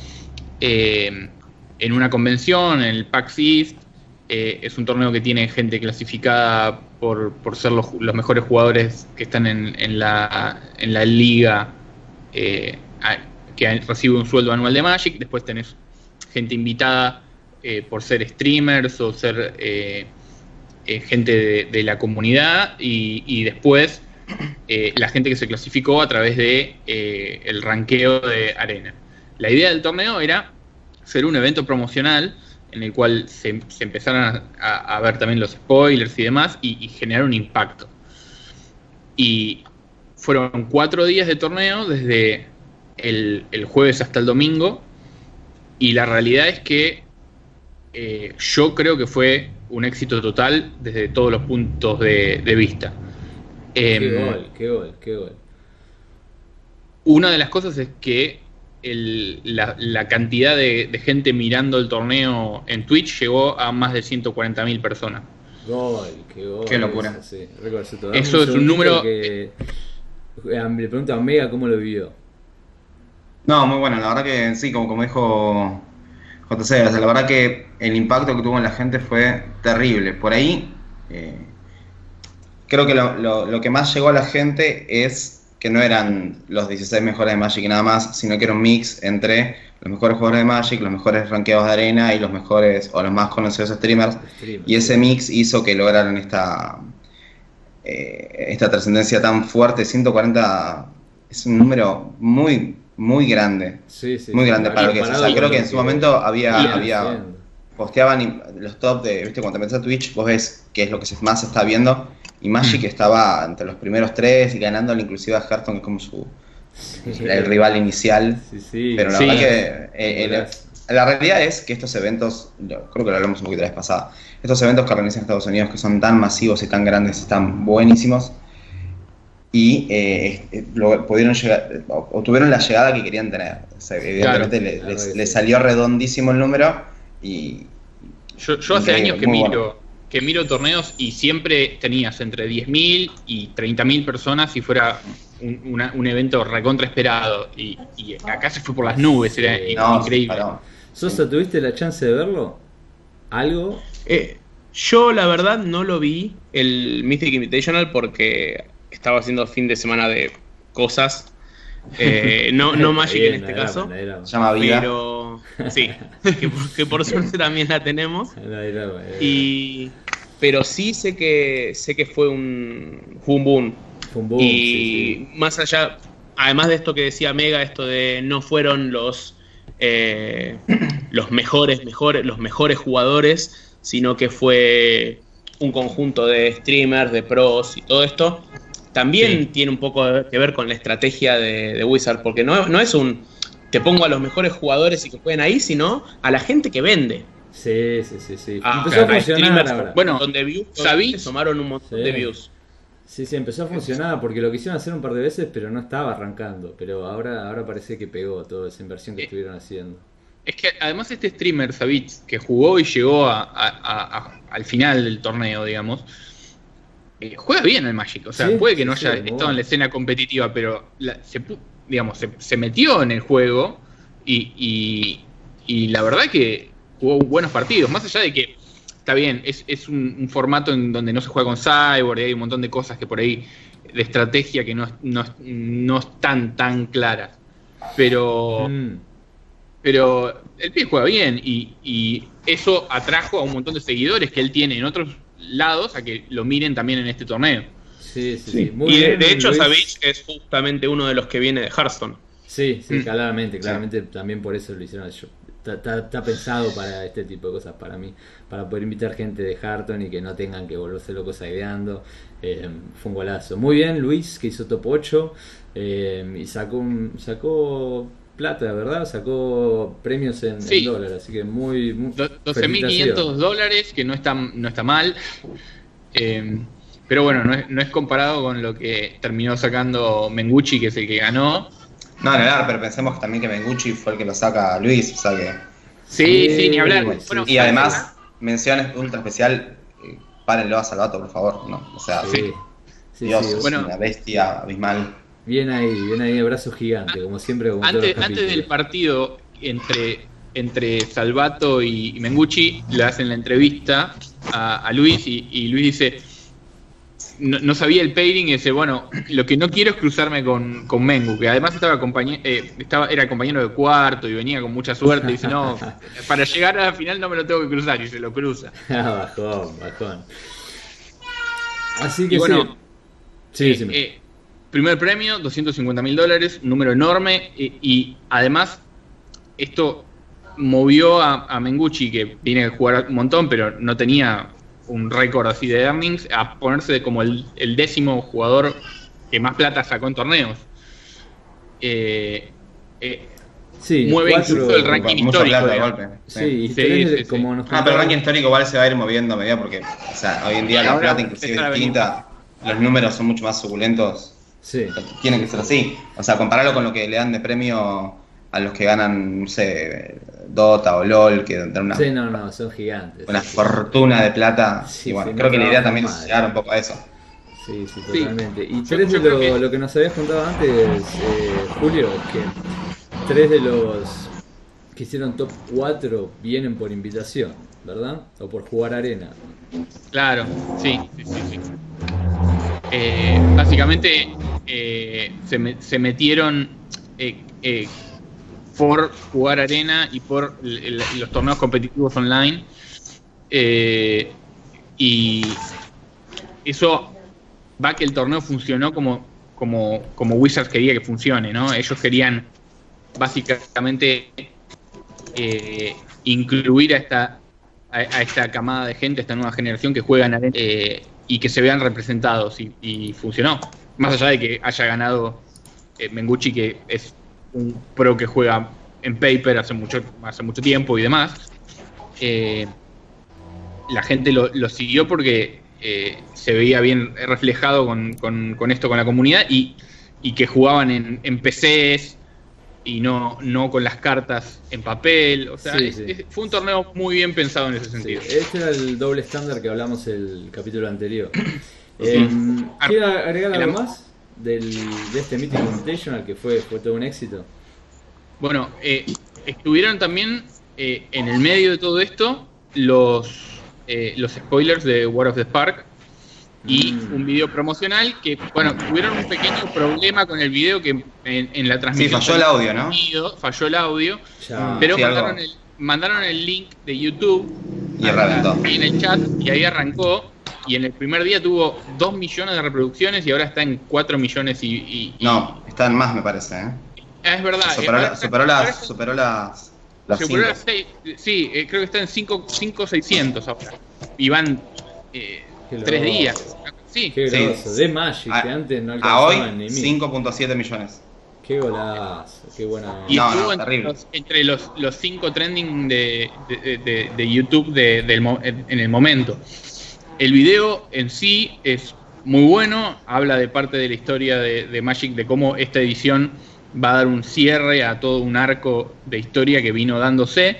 eh, en una convención, en el PAX East. Eh, es un torneo que tiene gente clasificada por, ser los, mejores jugadores que están en, la, en la liga eh, que recibe un sueldo anual de Magic. Después tenés gente invitada eh, por ser streamers o ser eh, gente de, la comunidad y, después la gente que se clasificó a través de el ranqueo de arena. La idea del torneo era ser un evento promocional en el cual se, empezaron a, ver también los spoilers y demás y, generar un impacto. Y fueron cuatro días de torneo, desde el, jueves hasta el domingo, y la realidad es que eh, yo creo que fue un éxito total desde todos los puntos de, vista. Qué em, gol, qué gol, qué gol. Una de las cosas es que la, cantidad de, gente mirando el torneo en Twitch llegó a más de 140.000 personas. Gol, qué gol. Qué locura. Eso es un número. Que... Eh, le pregunto a Omega cómo lo vivió. No, muy bueno, la verdad que sí, como, como dijo JC, la verdad que el impacto que tuvo en la gente fue terrible. Por ahí, eh, creo que lo, que más llegó a la gente es que no eran los 16 mejores de Magic nada más, sino que era un mix entre los mejores jugadores de Magic, los mejores rankeados de arena y los mejores o los más conocidos streamers. y ese mix hizo que lograran esta, eh, esta trascendencia tan fuerte. 140 es un número muy, muy grande. Sí, sí, muy grande para lo que es. O sea, creo que en su momento había, había posteaban los top de, viste, cuando te metes a Twitch, vos ves qué es lo que más se está viendo. Y Magic mm. estaba entre los primeros tres y ganándole inclusive a Hearthstone, que es como su el rival inicial. Pero la verdad que eh, la realidad es que estos eventos, creo que lo hablamos un poquito la vez pasada, estos eventos que organizan Estados Unidos que son tan masivos y tan grandes, están buenísimos y eh, eh, pudieron llegar, o, tuvieron la llegada que querían tener. evidentemente les, salió redondísimo el número y... Yo, hace años que miro, que miro torneos y siempre tenías entre 10.000 y 30.000 personas si fuera un, evento recontra esperado. Y, acá se fue por las nubes, era increíble. Sosa, ¿tuviste la chance de verlo? ¿Algo? Eh, yo la verdad no lo vi, el Mystic Invitational, porque estaba haciendo fin de semana de cosas. Eh, no, no Magic en este caso. Llama vida. Pero sí, <laughs> que por, suerte también la tenemos. Y, pero sí sé que sé que fue un, fue un boom. y más allá, además de esto que decía Mega, esto de no fueron los eh, los mejores, mejores, los mejores jugadores, sino que fue un conjunto de streamers, de pros y todo esto, también tiene un poco que ver con la estrategia de, Wizard, porque no, no, es un te pongo a los mejores jugadores y que pueden ahí, sino a la gente que vende. Sí, sí, sí, sí. Ah, empezó a funcionar Bueno, donde views, ¿sabí? tomaron un montón de views. Sí, sí, empezó a funcionar porque lo quisieron hacer un par de veces, pero no estaba arrancando. Pero ahora, ahora parece que pegó toda esa inversión que eh, estuvieron haciendo. Es que además este streamer, Savitz, que jugó y llegó al final del torneo, digamos, eh, juega bien el Magic. O sea, puede que no haya estado en la escena competitiva, pero se, digamos, se, metió en el juego y, y, la verdad que jugó buenos partidos. Más allá de que está bien, es, es un, formato en donde no se juega con Cyborg y hay un montón de cosas que por ahí de estrategia que no, no, están tan claras. Pero. Mm. Pero el pie juega bien y, eso atrajo a un montón de seguidores que él tiene en otros lados a que lo miren también en este torneo. Sí, sí, sí. y de, hecho, Savage es justamente uno de los que viene de Hearthstone. Sí, sí, mm. claramente, claramente también por eso lo hicieron. está, pensado para este tipo de cosas para mí, para poder invitar gente de Hearthstone y que no tengan que volverse locos aideando. Eh, fue un golazo. Muy bien, Luis, que hizo top 8 eh, y sacó, un, sacó plata, ¿verdad? Sacó premios en, dólares, así que muy... muy 12.500 dólares, que no está, no está mal. Eh, pero bueno, no es, no es, comparado con lo que terminó sacando Mengucci, que es el que ganó. No, no, no, pero pensemos también que Mengucci fue el que lo saca Luis, o sea que... Sí, sí, ni hablar. y además, menciones ultra especial, eh, párenlo a Salvato, por favor, ¿no? O sea, sí. Dios, es una bestia abismal. Bien ahí, bien ahí, abrazo gigante, como siempre. antes, antes del partido entre, entre Salvato y, Mengucci, le hacen la entrevista a, Luis y, Luis dice, no, sabía el pairing y dice, bueno, lo que no quiero es cruzarme con, con Mengu, que además estaba, eh, estaba era compañero de cuarto y venía con mucha suerte. Y dice, no, <laughs> para llegar a la final no me lo tengo que cruzar y se lo cruza. <laughs> Ah, bajón, bajón. Así que bueno, sí. sí, eh, Primer premio, 250 mil dólares, un número enorme. Y, además, esto movió a, Mengucci, que tiene que jugar un montón, pero no tenía un récord así de earnings, a ponerse como el, décimo jugador que más plata sacó en torneos. Eh, eh, sí, mueve incluso el ranking histórico. Sí, sí, como nos Ah, pero el ranking histórico igual se va a ir moviendo a medida porque, o sea, hoy en día la plata inclusive es distinta, los números son mucho más suculentos. Sí. Tiene que ser así. O sea, compararlo con lo que le dan de premio a los que ganan, no sé, Dota o LOL, que dan una, sí, no, no, son gigantes. Una fortuna de plata. y bueno, creo que la idea también es llegar un poco a eso. Sí, sí, totalmente. Y tres de lo, lo, que nos habías contado antes, eh, Julio, que tres de los que hicieron top 4 vienen por invitación, ¿verdad? O por jugar arena. Claro, sí, sí, sí. Eh, básicamente eh, se, metieron eh, por jugar arena y por los torneos competitivos online. y eso va que el torneo funcionó como, como, como Wizards quería que funcione, ¿no? Ellos querían básicamente incluir a esta, a, esta camada de gente, a esta nueva generación que juegan eh, y que se vean representados y, funcionó. Más allá de que haya ganado eh, Mengucci, que es un pro que juega en paper hace mucho, hace mucho tiempo y demás, la gente lo, siguió porque se veía bien reflejado con, esto, con la comunidad y, que jugaban en, en PCs, y no, no con las cartas en papel. O sea, fue un torneo muy bien pensado en ese sentido. este era el doble estándar que hablamos el capítulo anterior. <clears throat> eh, agregar algo más del, de este Mythic Invitational que fue, fue todo un éxito? Bueno, eh, estuvieron también eh, en el medio de todo esto los, eh, los spoilers de War of the Spark, y mm. un video promocional que, bueno, tuvieron un pequeño problema con el video que en, la transmisión. Sí, falló el audio, ¿no? falló el audio, pero mandaron, el, mandaron el link de YouTube y arrancó. Y en el chat y ahí arrancó. Y en el primer día tuvo 2 millones de reproducciones y ahora está en 4 millones y. no, está en más, me parece. ¿eh? Es verdad. Superó, las, superó las. Superó las, sí, eh, creo que está en 5,600 ahora. Y van. Eh, tres días. Sí, Qué grosso. De Magic, que antes no alcanzaban ni 5.7 millones. Qué golazo, qué buena. Y estuvo entre, los, los, cinco trending de, de, de, YouTube en el momento. El video en sí es muy bueno, habla de parte de la historia de, Magic, de cómo esta edición va a dar un cierre a todo un arco de historia que vino dándose,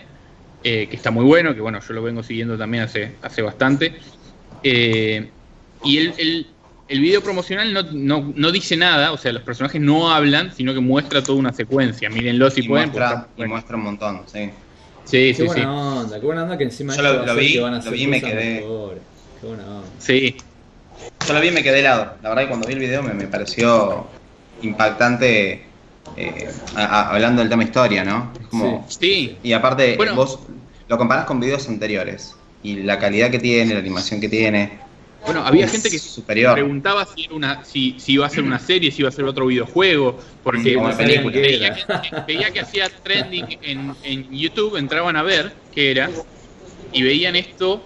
eh, que está muy bueno, que bueno, yo lo vengo siguiendo también hace, hace bastante. Eh, y el, el, video promocional no, no, no, dice nada, o sea, los personajes no hablan, sino que muestra toda una secuencia. Mírenlo si pueden. Muestra, y muestra un montón, sí. Sí, qué sí, buena onda, qué buena onda que encima Yo lo, lo vi, van a lo vi y me quedé. Qué buena onda. Sí. Yo lo vi y me quedé helado. La verdad que cuando vi el video me, me pareció impactante eh, hablando del tema historia, ¿no? Es como, sí. Y aparte, vos lo comparás con videos anteriores y la calidad que tiene, la animación que tiene. Bueno, había gente que superior. preguntaba si, era una, si, si, iba a ser una serie, si iba a ser otro videojuego, porque veía, que, hacía trending en, en, YouTube, entraban a ver qué era, y veían esto,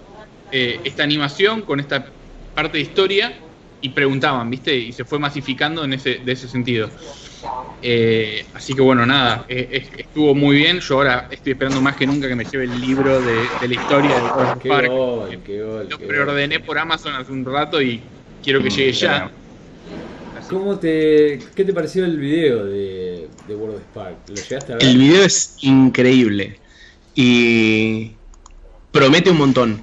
eh, esta animación con esta parte de historia, y preguntaban, ¿viste? Y se fue masificando en ese, de ese sentido. Eh, así que bueno, nada, eh, estuvo muy bien. Yo ahora estoy esperando más que nunca que me lleve el libro de, la historia de World Park. Lo preordené por Amazon hace un rato y quiero que mm, llegue ya. ¿Cómo te, ¿Qué te pareció el video de, World of Spark? ¿Lo llegaste a ver? El video es increíble y promete un montón.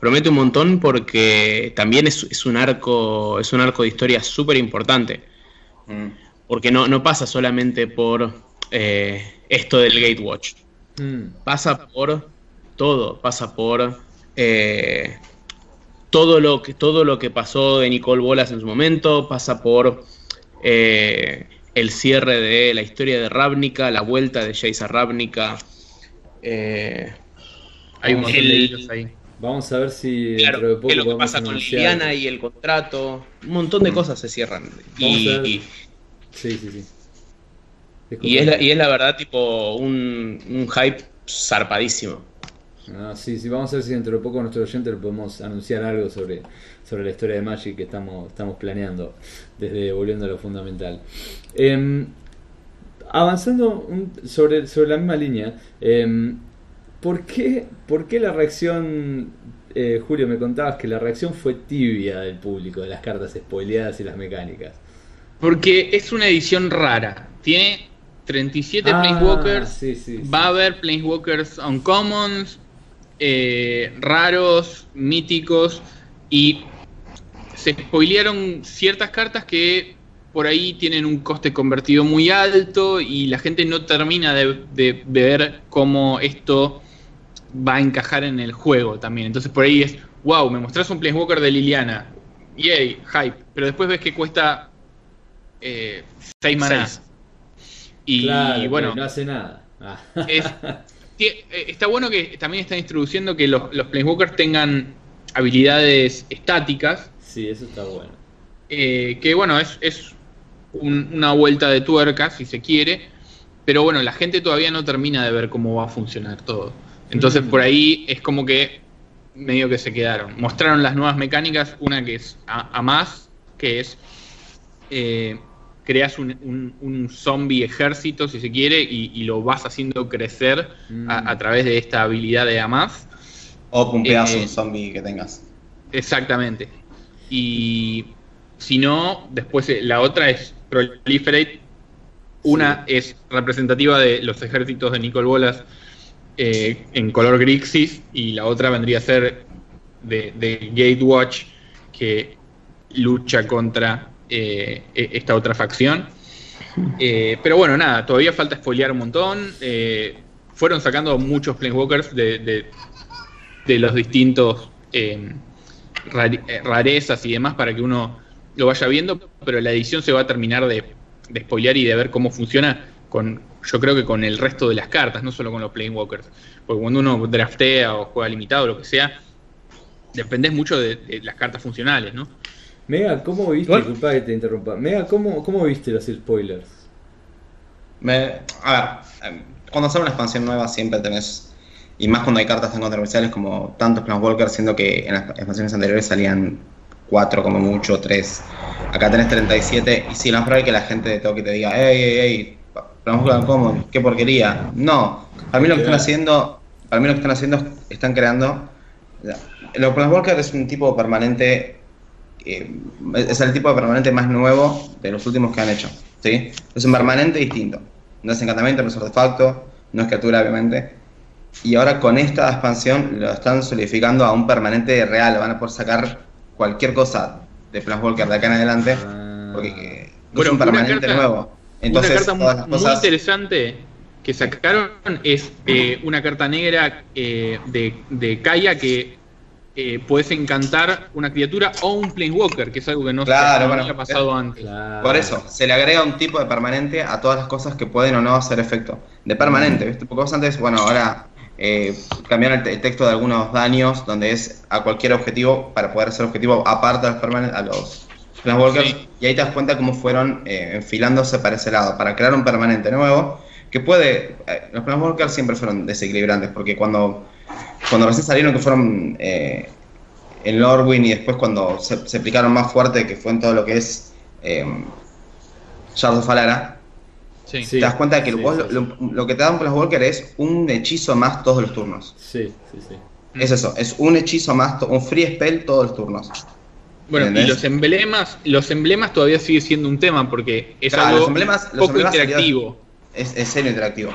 Promete un montón porque también es, un arco es un arco de historia súper importante. Mm porque no, no pasa solamente por eh, esto del Gatewatch. Mm. Pasa por todo, pasa por eh, todo, lo que, todo lo que pasó de Nicole Bolas en su momento, pasa por eh, el cierre de la historia de Ravnica, la vuelta de Jace a Ravnica. hay un montón de ahí. Vamos a ver si dentro de poco lo que pasa con Liliana y el contrato. Un montón de cosas se cierran. Y, Sí, sí, sí. y, es la, y es la verdad, tipo, un, un hype zarpadísimo. Ah, sí, sí, vamos a ver si dentro de poco nuestro oyente le podemos anunciar algo sobre, sobre la historia de Magic que estamos, estamos planeando desde Volviendo a lo Fundamental. Em, avanzando sobre, sobre la misma línea, em, ¿por, qué, ¿por qué la reacción, eh, Julio, me contabas que la reacción fue tibia del público de las cartas spoileadas y las mecánicas? Porque es una edición rara. Tiene 37 ah, Planeswalkers. va a haber Planeswalkers Uncommons, eh, raros, míticos. Y se spoilearon ciertas cartas que por ahí tienen un coste convertido muy alto y la gente no termina de, ver cómo esto va a encajar en el juego también. Entonces por ahí es, wow, me mostrás un Planeswalker de Liliana. Yay, hype. Pero después ves que cuesta 6 eh, manás. Y bueno. No hace nada. Ah. <laughs> Eh, está bueno que también están introduciendo que los, los Planeswalkers tengan habilidades estáticas. Sí, eso está bueno. Eh, que bueno, es, es una vuelta de tuerca, si se quiere. Pero bueno, la gente todavía no termina de ver cómo va a funcionar todo. Entonces mm. por ahí es como que medio que se quedaron. Mostraron las nuevas mecánicas, una que es a, más, que es eh, creas un, zombie ejército, si se quiere, y, lo vas haciendo crecer a, mm. través de esta habilidad de Amaz. O pumpeas eh, un zombie que tengas. Exactamente. Y si no, después eh, la otra es Proliferate. Una es representativa de los ejércitos de Nicol Bolas eh, en color Grixis, y la otra vendría a ser de, de Gatewatch, que lucha contra eh, e, esta otra facción. Eh, pero bueno, nada, todavía falta spoilear un montón. Eh, fueron sacando muchos Planeswalkers de, de, los distintos rarezas y demás para que uno lo vaya viendo, pero la edición se va a terminar de, de spoilear y de ver cómo funciona con, yo creo que con el resto de las cartas, no solo con los Planeswalkers. Porque cuando uno draftea o juega limitado o lo que sea, dependes mucho de las cartas funcionales, ¿no? Mega, ¿cómo viste? Disculpa que te interrumpa. Mega, ¿cómo, cómo viste los spoilers? Me, a ver, em, cuando sale una expansión nueva siempre tenés, y más cuando hay cartas tan controversiales como tantos Planeswalkers, siendo que en las expansiones anteriores salían 4 como mucho, 3. Acá tenés 37, y si no es probable que la gente de Toki te diga, ey, ey, ey, Planeswalker ¿cómo? qué porquería. No, para mí lo que están haciendo, para mí lo que están haciendo, están creando... Los Planeswalkers es un tipo permanente eh, es el tipo de permanente más nuevo de los últimos que han hecho. ¿sí? Es un permanente distinto. No es encantamiento, no es artefacto, no es criatura, obviamente. Y ahora con esta expansión lo están solidificando a un permanente real. Van a poder sacar cualquier cosa de Planeswalker de acá en adelante. Porque no es un permanente nuevo. Entonces, una carta muy, interesante que sacaron es eh, una carta negra eh, de, de Kaya que eh, puedes encantar una criatura o un Planeswalker, que es algo que no, claro, se, había pasado antes. Por eso, se le agrega un tipo de permanente a todas las cosas que pueden o no hacer efecto. De permanente, ¿viste? Porque vos antes, bueno, ahora eh, cambiaron el, texto de algunos daños, donde es a cualquier objetivo, para poder hacer objetivo aparte de los a los Planeswalkers, y ahí te das cuenta cómo fueron eh, enfilándose para ese lado, para crear un permanente nuevo, que puede... Eh, los Planeswalkers siempre fueron desequilibrantes, porque cuando cuando recién salieron que fueron eh, en Lorwyn y después cuando se, aplicaron más fuerte, que fue en todo lo que es eh, Shards of Alara, te das cuenta de que lo, que te dan por los Walker es un hechizo más todos los turnos. Sí, sí, sí. Es eso, es un hechizo más, un free spell todos los turnos. Bueno, y los emblemas, los emblemas todavía sigue siendo un tema porque es algo los emblemas, poco interactivo. Es, es cero interactivo.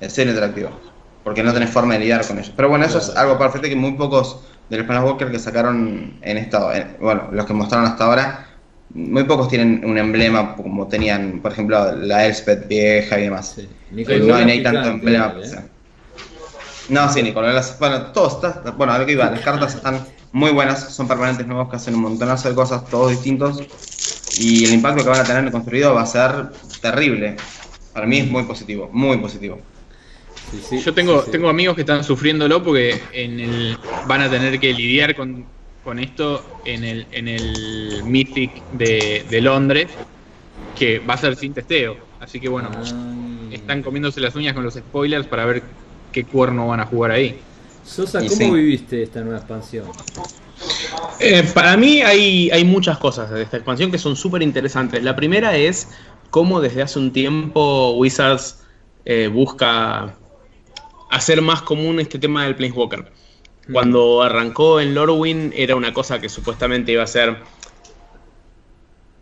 Es cero interactivo porque no tenés forma de lidiar con ellos. Pero bueno, eso es algo perfecto que muy pocos de los Walker que sacaron en esta, bueno, los que mostraron hasta ahora, muy pocos tienen un emblema como tenían, por ejemplo, la Elspeth vieja y demás. no hay, tanto emblema. ¿eh? No, sí, Nicolás. Bueno, todo está. Bueno, a lo que iba, las cartas están muy buenas, son permanentes nuevos que hacen un montonazo de cosas, todos distintos. Y el impacto que van a tener en el construido va a ser terrible. Para mí es muy positivo, muy positivo. Yo tengo, tengo amigos que están sufriéndolo porque en el, van a tener que lidiar con, esto en el, en el Mythic de, Londres, que va a ser sin testeo. Así que bueno, ah. están comiéndose las uñas con los spoilers para ver qué cuerno van a jugar ahí. Sosa, ¿cómo viviste esta nueva expansión? Eh, para mí hay, hay muchas cosas de esta expansión que son súper interesantes. La primera es cómo desde hace un tiempo Wizards eh, busca hacer más común este tema del Planeswalker. Cuando arrancó en Lorwyn era una cosa que supuestamente iba a ser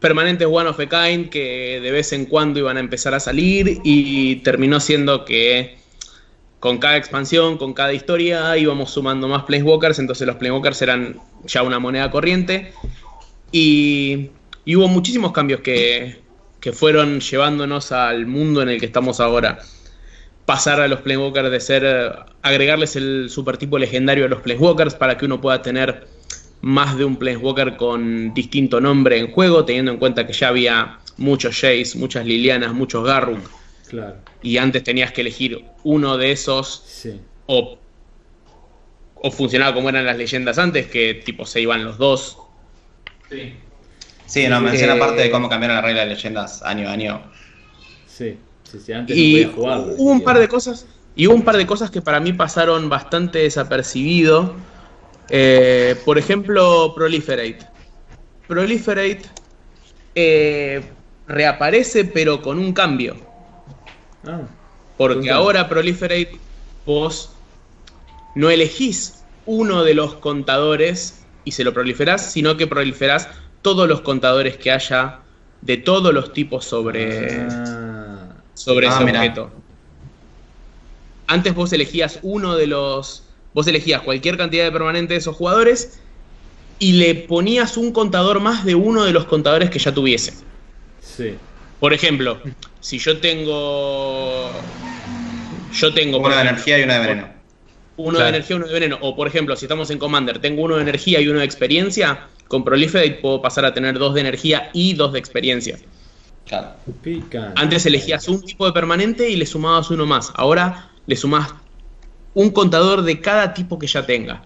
permanentes One of a Kind que de vez en cuando iban a empezar a salir y terminó siendo que con cada expansión, con cada historia íbamos sumando más Planeswalkers, entonces los Planeswalkers eran ya una moneda corriente y, hubo muchísimos cambios que, que fueron llevándonos al mundo en el que estamos ahora pasar a los Planeswalkers de ser, agregarles el super tipo legendario a los Planeswalkers para que uno pueda tener más de un Planeswalker con distinto nombre en juego, teniendo en cuenta que ya había muchos Jace, muchas Lilianas, muchos Garruk. Claro. Y antes tenías que elegir uno de esos sí. o, o funcionaba como eran las leyendas antes, que tipo se iban los dos. Sí. Sí, no, menciona parte de cómo cambiaron la regla de leyendas año a año. Sí y hubo un par de cosas y hubo un par de cosas que para mí pasaron bastante desapercibido. Eh, por ejemplo, Proliferate. Proliferate eh, reaparece pero con un cambio. Ah, Porque ahora Proliferate vos no elegís uno de los contadores y se lo proliferás, sino que proliferás todos los contadores que haya de todos los tipos sobre, ah sobre ah, ese objeto. Antes vos elegías uno de los. Vos elegías cualquier cantidad de permanentes de esos jugadores y le ponías un contador más de uno de los contadores que ya tuviese. Sí. Por ejemplo, si yo tengo. Yo tengo. Uno de energía y uno de veneno. Uno de energía y uno de veneno. O por ejemplo, si estamos en Commander, tengo uno de energía y uno de experiencia. Con Proliferate puedo pasar a tener dos de energía y dos de experiencia. Antes elegías un tipo de permanente y le sumabas uno más. Ahora le sumás un contador de cada tipo que ya tenga.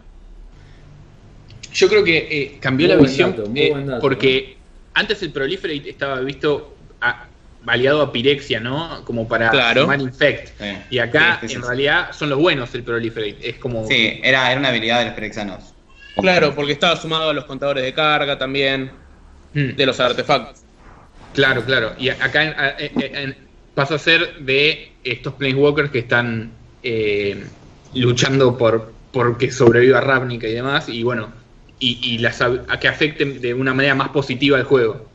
Yo creo que eh, cambió la visión eh, porque antes el Proliferate estaba visto a, aliado a Pirexia, ¿no? Como para claro. Infect. y acá en realidad son los buenos el Proliferate. Es como. Sí, era, era una habilidad de los Pirexianos. Claro, porque estaba sumado a los contadores de carga también, mm. de los artefactos. Claro, claro. Y acá pasa a ser de estos Planeswalkers que están eh, luchando por porque sobreviva Ravnica y demás, y bueno, y, las, a que afecten de una manera más positiva el juego.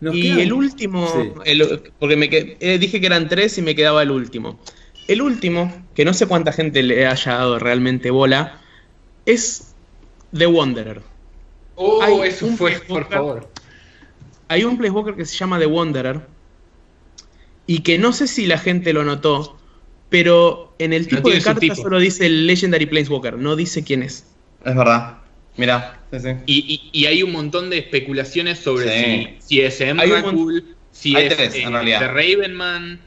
y el último, porque me eh, dije que eran tres y me quedaba el último. El último, que no sé cuánta gente le haya dado realmente bola, es The Wanderer. Oh, eso fue, por favor hay un Planeswalker que se llama The Wanderer y que no sé si la gente lo notó, pero en el tipo de carta solo dice el Legendary Planeswalker, no dice quién es. Es verdad. Mira, Y, hay un montón de especulaciones sobre si, es Emrakul, si es eh, The Ravenman,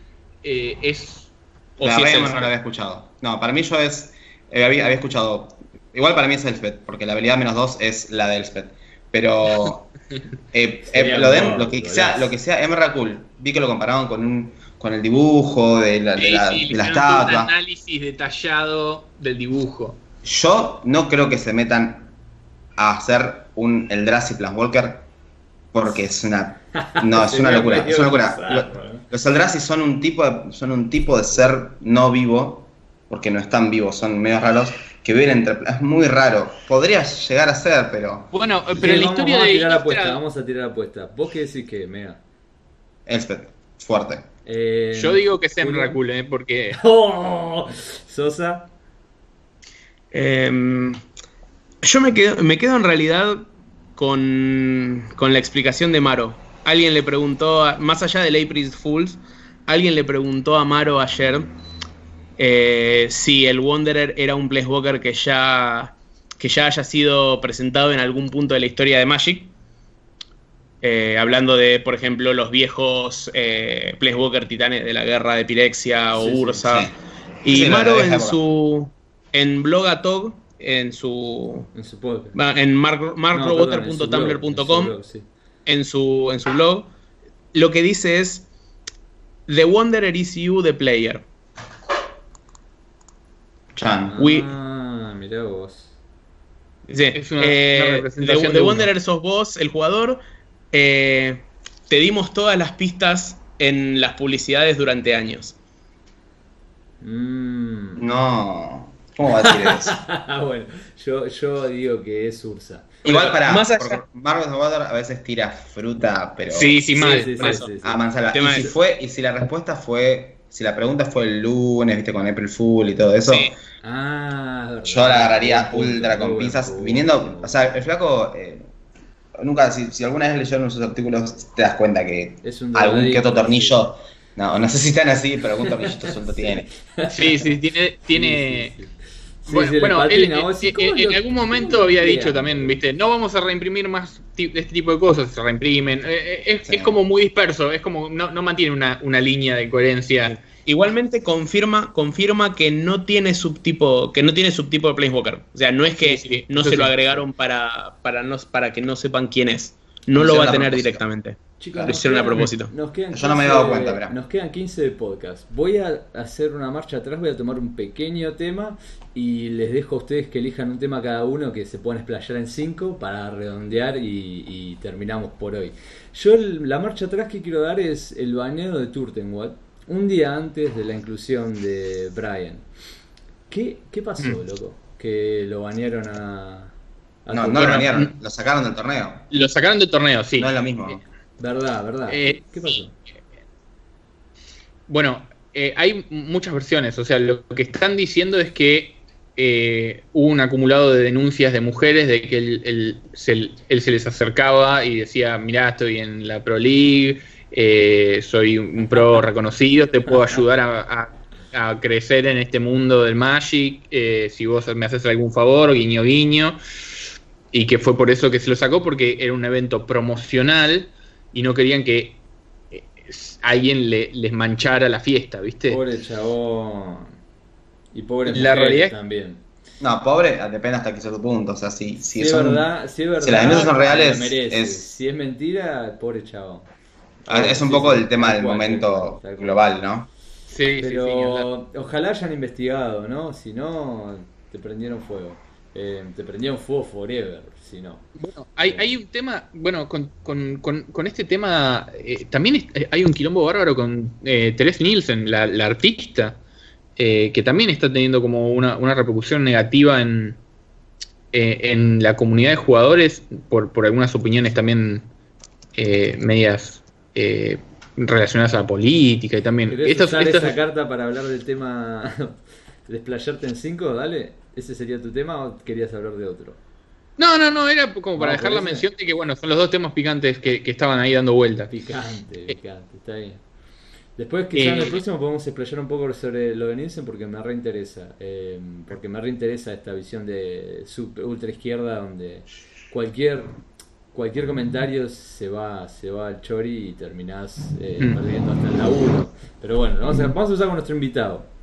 eh, es... O la Ravenman no la había escuchado. No, para mí yo es... Eh, había, escuchado... Igual para mí es Elspeth, porque la habilidad menos 2 es la de Elspeth. Pero <laughs> Eh, eh, lo, de, lo, que sea, lo que sea Emrakul, vi que lo comparaban con un con el dibujo de la, de la, estatua. Un análisis detallado del dibujo. Yo no creo que se metan a hacer un Eldrazi Walker porque es una no es <laughs> una locura, es una locura. Los Eldrazi son un tipo de, son un tipo de ser no vivo porque no están vivos, son medio raros que viven entre. Es muy raro. Podría llegar a ser, pero. Bueno, pero la historia vamos a tirar la apuesta, vamos a tirar la apuesta. ¿Vos qué decís que, Mega? Elspeth, fuerte. Eh, Yo digo que es Emrakul, ¿eh? Porque. <laughs> ¡Oh! Sosa. Em, yo me quedo, me quedo en realidad con, con la explicación de Maro. Alguien le preguntó, más allá de April Fools, alguien le preguntó a Maro ayer eh, si el Wanderer era un Planeswalker que ya, que ya haya sido presentado en algún punto de la historia de Magic. Eh, hablando de, por ejemplo, los viejos eh, Planeswalker titanes de la guerra de Pirexia o Ursa. Y Maro en su. En Blogatog, en su. En su En markroboter.tumblr.com, en, su, en su blog, lo que dice es. The Wanderer is you, the player. Chan. Ah, mirá vos. Sí, es una, eh, representación de, Wanderer sos vos, el jugador. Eh, te dimos todas las pistas en las publicidades durante años. Mm. No. ¿Cómo va a decir eso? <laughs> bueno, yo, yo digo que es Ursa. Igual para más allá. Water a veces tira fruta, pero. Sí, sí, mal. a manzana. Y si, fue, y si la respuesta fue. Si la pregunta fue el lunes, viste, con April Fool y todo eso. Ah, yo la agarraría ultra con pinzas. Viniendo. O sea, el flaco. Eh, nunca, si, si, alguna vez leyeron sus artículos, te das cuenta que algún que otro tornillo. No, no sé si están así, pero algún tornillito <laughs> suelto tiene. Sí, sí, tiene. tiene bueno, él, en, algún momento había dicho también, viste, no vamos a reimprimir más este tipo de cosas, se reimprimen. Eh, eh, es, como muy disperso, es como no, no mantiene una, una, línea de coherencia. Igualmente confirma, confirma que no tiene subtipo, que no tiene subtipo de Planeswalker. O sea, no es que no se lo agregaron para, para, no, para que no sepan quién es. No lo va a tener directamente. Chicos, lo hicieron a propósito. Nos quedan Yo no me he dado cuenta, Nos quedan 15 de podcast. Voy a hacer una marcha atrás, voy a tomar un pequeño tema y les dejo a ustedes que elijan un tema cada uno que se puedan explayar en 5 para redondear y, terminamos por hoy. Yo la marcha atrás que quiero dar es el baneo de Turtenwald, un día antes de la inclusión de Brian. ¿Qué, qué pasó, mm. loco? Que lo banearon a... no, no lo banearon, lo sacaron del torneo. Lo sacaron del torneo, sí. No es lo mismo. Verdad, verdad. Eh, ¿Qué pasó? Bueno, eh, hay muchas versiones. O sea, lo que están diciendo es que eh, hubo un acumulado de denuncias de mujeres de que él, se, les acercaba y decía, mirá, estoy en la Pro League, soy un pro reconocido, te puedo ayudar a, crecer en este mundo del Magic, si vos me haces algún favor, guiño guiño. Y que fue por eso que se lo sacó, porque era un evento promocional y no querían que eh, alguien le, les manchara la fiesta, ¿viste? Pobre chabón. Y pobre la realidad también. No, pobre, depende hasta que cierto punto. O sea, si, si, es verdad, si, es verdad, si las denuncias son reales, es... si es mentira, pobre chabón. Ah, es un poco el tema del momento global, ¿no? Sí, Pero ojalá hayan investigado, ¿no? Si no, te prendieron fuego. Eh, te prendieron fuego forever no. Bueno, hay, un tema, bueno, con, este tema eh, también eh, hay un quilombo bárbaro con eh, Therese Nielsen, la, artista, eh, que también está teniendo como una, repercusión negativa en, en la comunidad de jugadores por, algunas opiniones también medias relacionadas a la política y también... ¿Querés usar esa carta para hablar del tema desplayarte en 5? Dale, ¿ese sería tu tema o querías hablar de otro? No, no, no, era como para dejar la mención de que, bueno, son los dos temas picantes que, estaban ahí dando vueltas. Picante, eh, picante, está bien. Después, quizás en el eh, próximo podemos explayar un poco sobre lo de Nielsen porque me reinteresa. Eh, porque me reinteresa esta visión de ultra izquierda donde cualquier cualquier comentario se va se va al chori y terminás mm. perdiendo hasta el laburo. Pero bueno, vamos a, vamos a usar con nuestro invitado.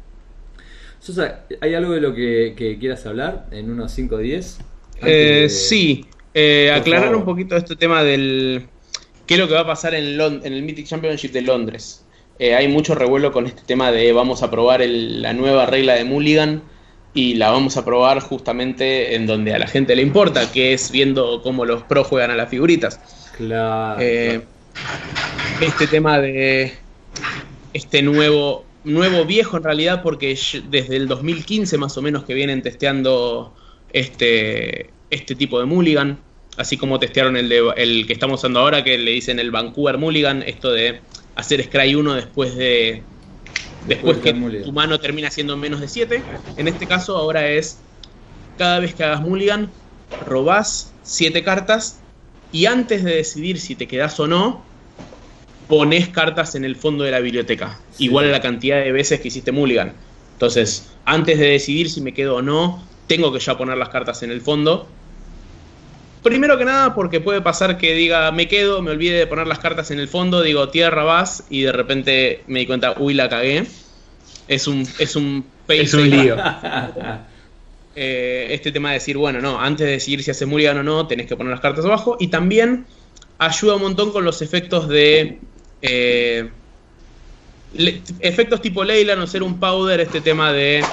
Sosa, ¿hay algo de lo que, que quieras hablar en unos 5 o 10? Eh, sí, eh, aclarar un poquito este tema del qué es lo que va a pasar en, en el Mythic Championship de Londres. Eh, hay mucho revuelo con este tema de vamos a probar la nueva regla de Mulligan y la vamos a probar justamente en donde a la gente le importa, que es viendo cómo los pros juegan a las figuritas. Claro. este tema de este nuevo, nuevo viejo en realidad, porque desde el 2015 más o menos que vienen testeando este, este tipo de mulligan, así como testearon el, de, el que estamos usando ahora, que le dicen el Vancouver Mulligan, esto de hacer Scry 1 después de después que tu mano termina siendo menos de 7. En este caso ahora es cada vez que hagas Mulligan, robás 7 cartas y antes de decidir si te quedas o no, pones cartas en el fondo de la biblioteca, igual a la cantidad de veces que hiciste Mulligan. Entonces, antes de decidir si me quedo o no, tengo que ya poner las cartas en el fondo. Primero que nada porque puede pasar que diga me quedo, me olvide de poner las cartas en el fondo, digo tierra vas y de repente me di cuenta, uy la cagué. Es un es un es un lío. <laughs> Eh, este tema de decir, bueno, no, antes de decidir si haces mulligan o no, tenés que poner las cartas abajo. Y también ayuda un montón con los efectos de. Eh, efectos tipo Leyland o ser un powder, este tema de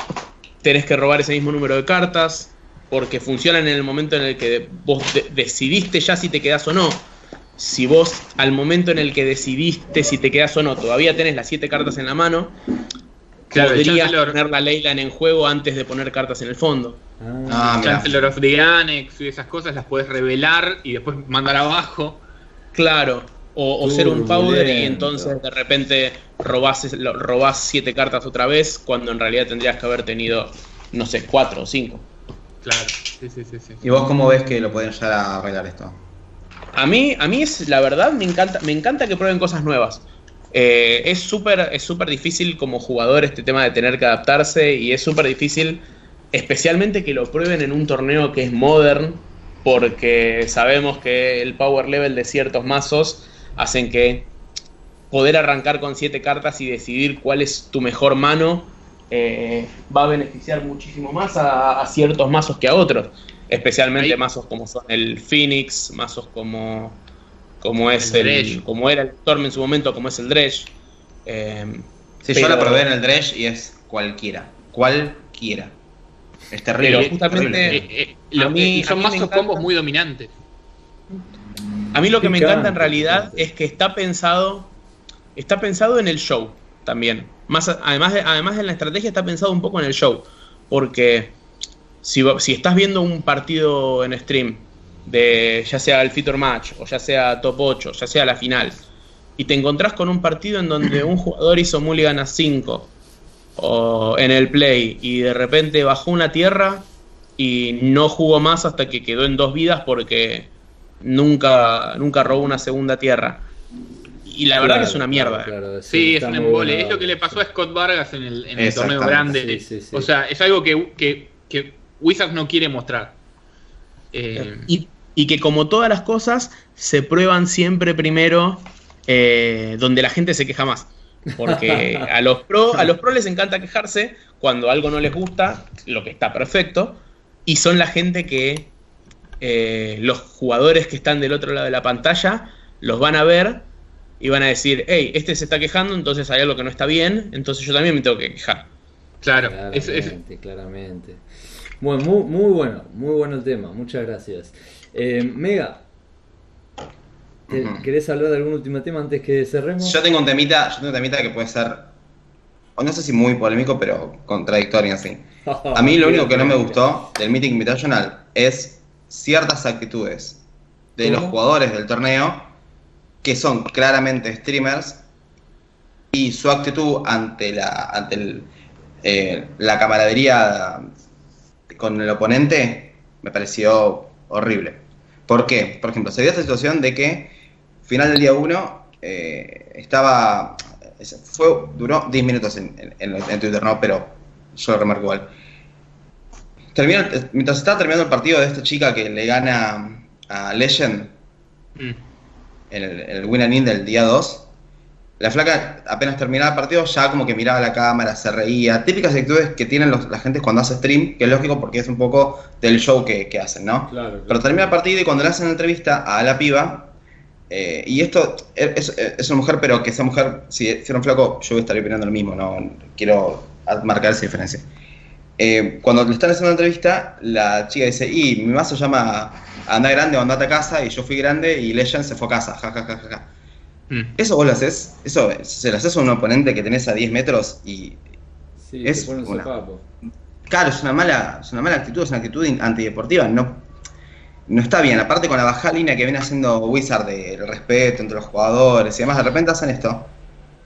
tenés que robar ese mismo número de cartas, porque funcionan en el momento en el que vos decidiste ya si te quedás o no. Si vos al momento en el que decidiste si te quedás o no todavía tenés las siete cartas en la mano, podrías poner la Leyland en juego antes de poner cartas en el fondo. Ah, Chancellor of the Annex y esas cosas las puedes revelar y después mandar abajo. Claro, o, ser un powder y entonces de repente robás, robás siete cartas otra vez cuando en realidad tendrías que haber tenido, no sé, cuatro o cinco. Claro, sí, sí, sí. ¿Y vos cómo ves que lo pueden llegar a arreglar esto? A mí, a mí es, la verdad, me encanta, me encanta que prueben cosas nuevas. Eh, es súper es súper difícil como jugador este tema de tener que adaptarse y es súper difícil especialmente que lo prueben en un torneo que es modern porque sabemos que el power level de ciertos mazos hacen que poder arrancar con siete cartas y decidir cuál es tu mejor mano eh, va a beneficiar muchísimo más a, ciertos mazos que a otros. Especialmente mazos como son el Phoenix, mazos como, como es el, como era el Storm en su momento, como es el Dredge. Eh, sí, yo la probé en el Dredge y es cualquiera. Cualquiera. Es terrible. justamente eh, eh, son mazos combos muy dominantes. A mí lo que me encanta en realidad es que está pensado, está pensado en el show también. Más, además, de, además de la estrategia está pensado un poco en el show. Porque si, si estás viendo un partido en stream, de ya sea el feature match, o ya sea top 8, ya sea la final, y te encontrás con un partido en donde un jugador hizo mulligan a 5 o en el play y de repente bajó una tierra y no jugó más hasta que quedó en dos vidas porque nunca, nunca robó una segunda tierra. Y la verdad que es una mierda. sí, es un embole. Es lo que le pasó a Scott Vargas en el, torneo grande. o sea, es algo que, que, que Wizards no quiere mostrar. Eh, y, que como todas las cosas, se prueban siempre primero eh, donde la gente se queja más. Porque a los pro, a los pro les encanta quejarse cuando algo no les gusta, lo que está perfecto, y son la gente que eh, los jugadores que están del otro lado de la pantalla los van a ver y van a decir, hey, este se está quejando, entonces hay algo que no está bien, entonces yo también me tengo que quejar. Claro, claramente, claramente. Bueno, muy, muy bueno, muy bueno el tema, muchas gracias. Eh, Mega, ¿querés hablar de algún último tema antes que cerremos? Yo tengo un temita, yo tengo un temita que puede ser, no sé si muy polémico, pero contradictorio así. <laughs> A mí lo único que no me gustó del Meeting Invitational es ciertas actitudes de los jugadores del torneo que son claramente streamers y su actitud ante la ante eh, la camaradería con el oponente me pareció horrible. ¿Por qué? Por ejemplo, se dio esta situación de que final del día 1 eh, estaba fue duró 10 minutos en, en, Twitter, ¿no? Pero yo lo remarco igual mientras estaba terminando el partido de esta chica que le gana a Legend mm. en el, win and in del día 2, la flaca apenas terminaba el partido ya como que miraba la cámara, se reía. Típicas actitudes que tienen la gente cuando hace stream, que es lógico porque es un poco del show que, hacen, ¿no? Pero termina el partido y cuando le hacen la entrevista a la piba, eh, y esto es, una mujer, pero que esa mujer, si, si era un flaco, yo estaría opinando lo mismo, no quiero marcar esa diferencia. Eh, cuando le están haciendo la entrevista, la chica dice, y mi mazo llama anda grande o andate a casa, y yo fui grande y Legend se fue a casa, ja, mm. Eso vos lo haces, eso se lo haces a un oponente que tenés a 10 metros y es una, Claro, es una mala, es una mala actitud, es una actitud antideportiva, no, no está bien. Aparte con la baja línea que viene haciendo Wizard del respeto entre los jugadores y demás, de repente hacen esto.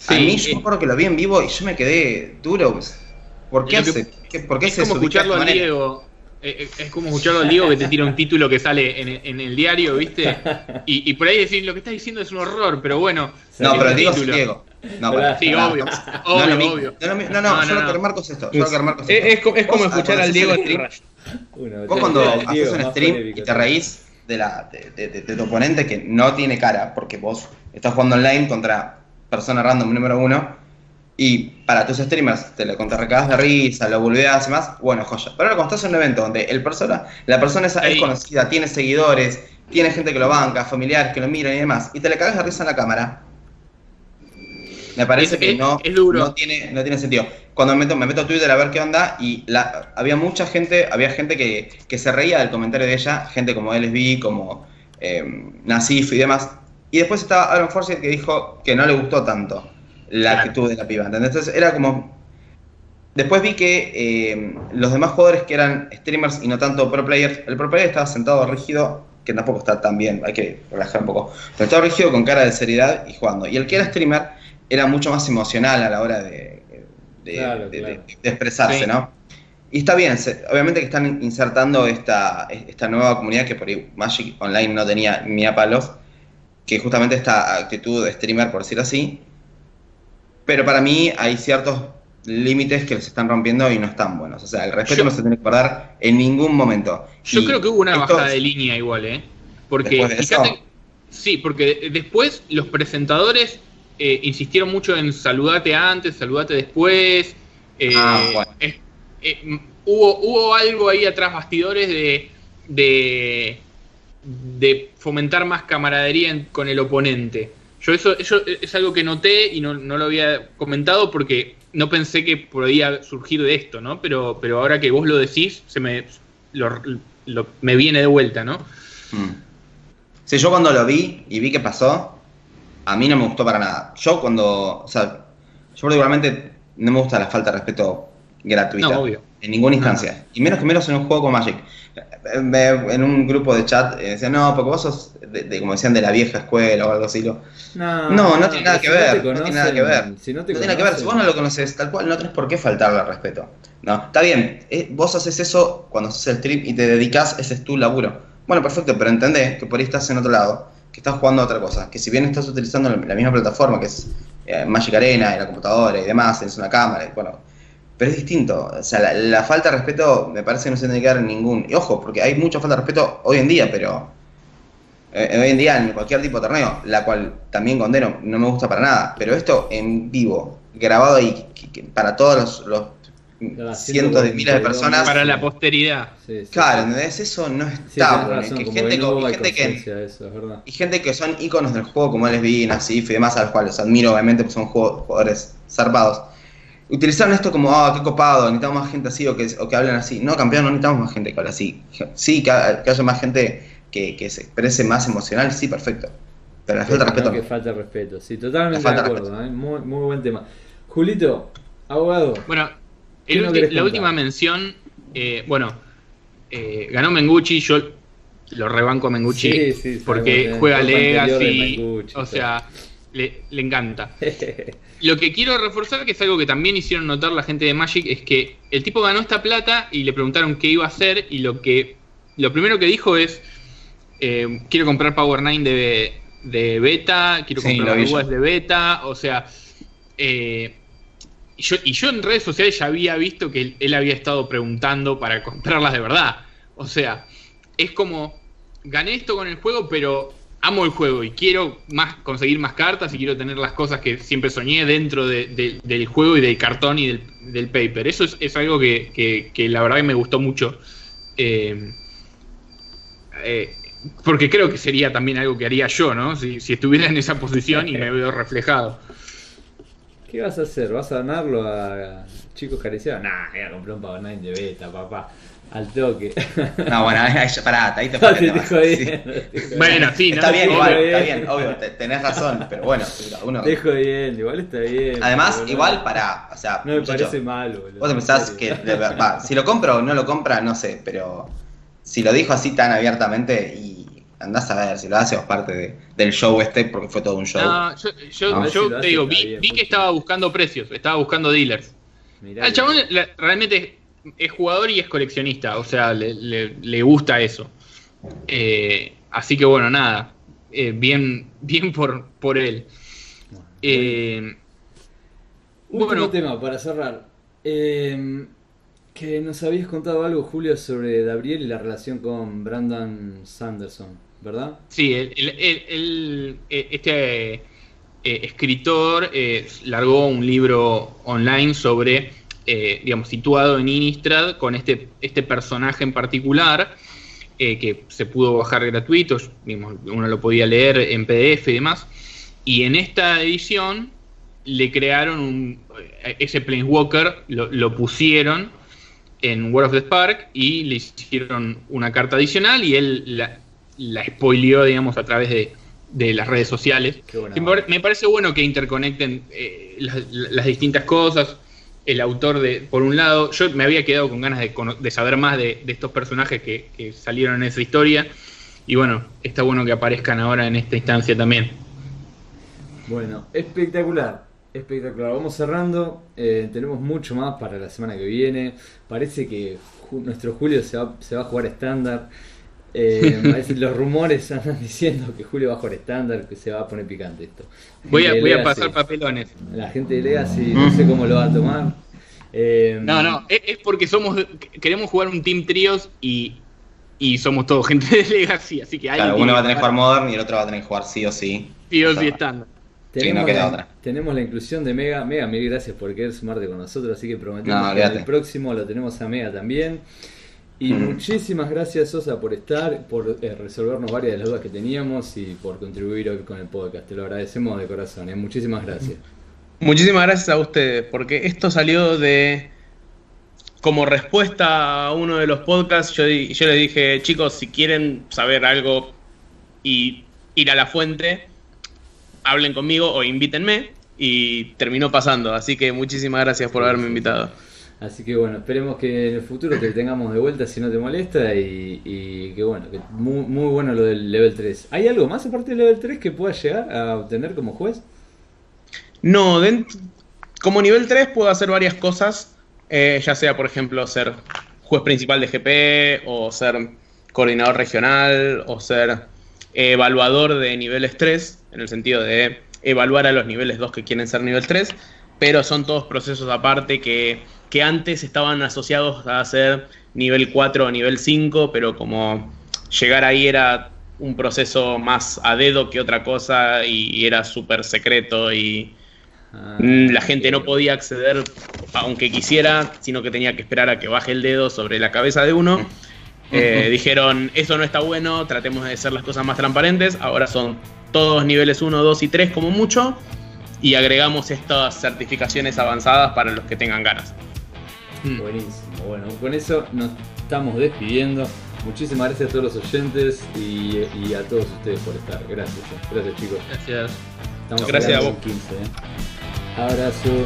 a mí yo recuerdo que lo vi en vivo y yo me quedé duro. Pues. ¿Por qué hace? ¿Por qué es como escucharlo al Diego. Eh, eh, es como escucharlo al Diego que te tira un título que sale en, el diario, ¿viste? Y, por ahí decir, lo que está diciendo es un horror, pero bueno. No, pero Diego es Diego. No, sí, obvio. obvio, obvio. No, no, yo lo que remarco es esto. Yo lo que es, es, como escuchar al Diego stream. Vos cuando haces un stream y te reís de, la, de, de, tu oponente que no tiene cara, porque vos estás jugando online contra persona random número uno, y para tus streamers te lo contrarrecadas de risa, lo volvías y más, bueno, joya. Pero ahora cuando estás en un evento donde el persona, la persona es conocida, tiene seguidores, tiene gente que lo banca, familiares que lo miran y demás, y te le cagas de risa en la cámara, me parece que no, no, tiene, no tiene sentido. Cuando me meto, me meto a Twitter a ver qué onda, y la, había mucha gente, había gente que, que, se reía del comentario de ella, gente como LSB, como eh, Nasif y demás. Y después estaba Aaron Forsyth que dijo que no le gustó tanto la actitud de la piba. Entonces era como. Después vi que eh, los demás jugadores que eran streamers y no tanto pro players, el pro player estaba sentado rígido que tampoco está tan bien, hay que relajar un poco. Pero estaba rígido con cara de seriedad y jugando. Y el que era streamer era mucho más emocional a la hora de, expresarse, ¿no? Y está bien, obviamente que están insertando esta, esta nueva comunidad que por ahí Magic Online no tenía ni a palos, que justamente esta actitud de streamer, por decir así. Pero para mí hay ciertos límites que se están rompiendo y no están buenos. O sea, el respeto no se tiene que guardar en ningún momento. Yo creo que hubo una bajada de línea igual, ¿eh? Porque, fíjate, sí, porque después los presentadores eh, insistieron mucho en saludate antes, saludate después. Eh, ah, eh, hubo, hubo algo ahí atrás bastidores de, de, de fomentar más camaradería con el oponente. Yo eso, eso es algo que noté y no, no, lo había comentado porque no pensé que podía surgir de esto, ¿no? Pero, pero ahora que vos lo decís, se me, me viene de vuelta, ¿no? Mm. Sí, yo cuando lo vi y vi que pasó, a mí no me gustó para nada. Yo cuando, o sea, yo particularmente no me gusta la falta de respeto gratuita. No, obvio. En ninguna instancia. Y menos que menos en un juego como Magic. En un grupo de chat eh, decían, no, porque vos sos, de, como decían, de la vieja escuela o algo así. No, no, no tiene nada que ver. no tiene nada que ver. Si no, tiene nada que ver. Si vos no lo conoces tal cual, no tenés por qué faltarle al respeto. No, está bien. Eh, vos haces eso cuando haces el trip y te dedicas, ese es tu laburo. Bueno, perfecto, pero entendés que por ahí estás en otro lado, que estás jugando a otra cosa. Que si bien estás utilizando la misma plataforma, que es eh, Magic Arena, y la computadora y demás, tenés una cámara, y bueno pero es distinto. O sea, la, falta de respeto me parece que no se tiene que dar en ningún. Y ojo, porque hay mucha falta de respeto hoy en día, pero. Eh, hoy en día en cualquier tipo de torneo, la cual también condeno, no me gusta para nada. Pero esto en vivo, grabado ahí, para todos los, cientos de miles de personas. Para la posteridad. claro, Eso no está. Sí, que gente, y, gente que, y gente que son íconos del juego, como LSB, Nasif y demás, a los cuales admiro, obviamente, porque son jugadores zarpados utilizaron esto como, ah, qué copado, necesitamos más gente así o que, o que hablen así. No, campeón, no necesitamos más gente que hable así. Sí, que, haya más gente que, que, se exprese más emocional, sí, perfecto. Pero la falta de respeto. que falta respeto, sí, totalmente de acuerdo. ¿eh? Muy, muy buen tema. Julito, abogado. Bueno, la última mención, eh, bueno, eh, ganó Mengucci, yo lo rebanco a Mengucci sí, sí, porque juega Legacy, o sea, le, le encanta. Lo que quiero reforzar, que es algo que también hicieron notar la gente de Magic, es que el tipo ganó esta plata y le preguntaron qué iba a hacer y lo que lo primero que dijo es eh, quiero comprar Power 9 de, beta, quiero comprar UAS de beta, o sea, eh, y, yo, y yo en redes sociales ya había visto que él, había estado preguntando para <laughs> comprarlas de verdad. O sea, es como, gané esto con el juego, pero amo el juego y quiero más conseguir más cartas y quiero tener las cosas que siempre soñé dentro del juego y del cartón y del, paper. Eso es, algo que, la verdad que me gustó mucho. Eh, eh, porque creo que sería también algo que haría yo, ¿no? Si, estuviera en esa posición y me veo reflejado. ¿Qué vas a hacer? ¿Vas a ganarlo a chicos cariciados? Nah, voy a comprar un 9 de beta, papá. Al toque. No, bueno, pará, ahí te <laughs> fuiste. <laughs> Bueno, sí, está bien, igual, está bien, obvio, tenés razón, pero bueno, uno. Te bien, igual está bien. Además, igual pará, o sea. No me parece malo. Vos pensás que, va, si lo compro o no lo compra, no sé, pero si lo dijo así tan abiertamente y andás a ver si lo hace o parte del show este, porque fue todo un show. No, yo, yo, te digo, vi, vi, que estaba buscando precios, estaba buscando dealers. Mirá, Al chabón realmente es jugador y es coleccionista, o sea, le, gusta eso. Eh, así que bueno, nada, eh, bien, <laughs> bien por, por él. Eh, Último tema para cerrar. Eh, que nos habías contado algo, Julio, sobre Gabriel y la relación con Brandon Sanderson, ¿verdad? Sí, este escritor largó un libro online sobre eh, digamos, situado en Innistrad con este, este personaje en particular, eh, que se pudo bajar gratuito, uno lo podía leer en PDF y demás. Y en esta edición le crearon un, ese Planeswalker, lo, lo pusieron en World of the Spark y le hicieron una carta adicional y él la, la spoileó, digamos, a través de, las redes sociales. Me parece bueno que interconecten eh, las, distintas cosas. El autor de, por un lado, yo me había quedado con ganas de, saber más de, estos personajes que, salieron en esa historia. Y bueno, está bueno que aparezcan ahora en esta instancia también. Bueno, espectacular. Espectacular. Vamos cerrando. Eh, tenemos mucho más para la semana que viene. Parece que nuestro Julio se va, se va a jugar estándar. Eh, los rumores <laughs> están diciendo que Julio va a jugar estándar, que se va a poner picante esto. Voy a, voy a pasar papelones. La gente de Legacy no sé cómo lo va a tomar. Eh, no, no, es, porque somos queremos jugar un Team Trios y, y somos todos gente de Legacy, así que hay Claro, uno va a tener que jugar Modern y el otro va a tener que jugar sí o sí. Sí o sí estándar. Tenemos, la, tenemos la inclusión de Mega. Mega, mil gracias por querer sumarte con nosotros, así que prometemos que el próximo lo tenemos a Mega también. Y muchísimas gracias Sosa por estar, por eh, resolvernos varias de las dudas que teníamos y por contribuir hoy con el podcast. Te lo agradecemos de corazón. ¿eh? Muchísimas gracias. Muchísimas gracias a ustedes, porque esto salió de... Como respuesta a uno de los podcasts, yo, yo les dije, chicos, si quieren saber algo y ir a la fuente, hablen conmigo o invítenme y terminó pasando. Así que muchísimas gracias por haberme invitado. Así que bueno, esperemos que en el futuro te tengamos de vuelta si no te molesta y, que bueno, que muy, muy bueno lo del level 3. ¿Hay algo más aparte del level 3 que puedas llegar a obtener como juez? No, como nivel 3 puedo hacer varias cosas, eh, ya sea por ejemplo ser juez principal de GP o ser coordinador regional o ser evaluador de niveles 3 en el sentido de evaluar a los niveles 2 que quieren ser nivel 3, pero son todos procesos aparte que, antes estaban asociados a ser nivel 4 o nivel 5, pero como llegar ahí era un proceso más a dedo que otra cosa y, era súper secreto y ah, la gente no podía acceder aunque quisiera, sino que tenía que esperar a que baje el dedo sobre la cabeza de uno. Eh, <laughs> dijeron, eso no está bueno, tratemos de hacer las cosas más transparentes, ahora son todos niveles 1, 2 y 3 como mucho, y agregamos estas certificaciones avanzadas para los que tengan ganas. Mm. Buenísimo, bueno, con eso nos estamos despidiendo. Muchísimas gracias a todos los oyentes y, a todos ustedes por estar. Gracias, gracias chicos. Gracias. Estamos gracias a vos. 15, ¿eh? Abrazo.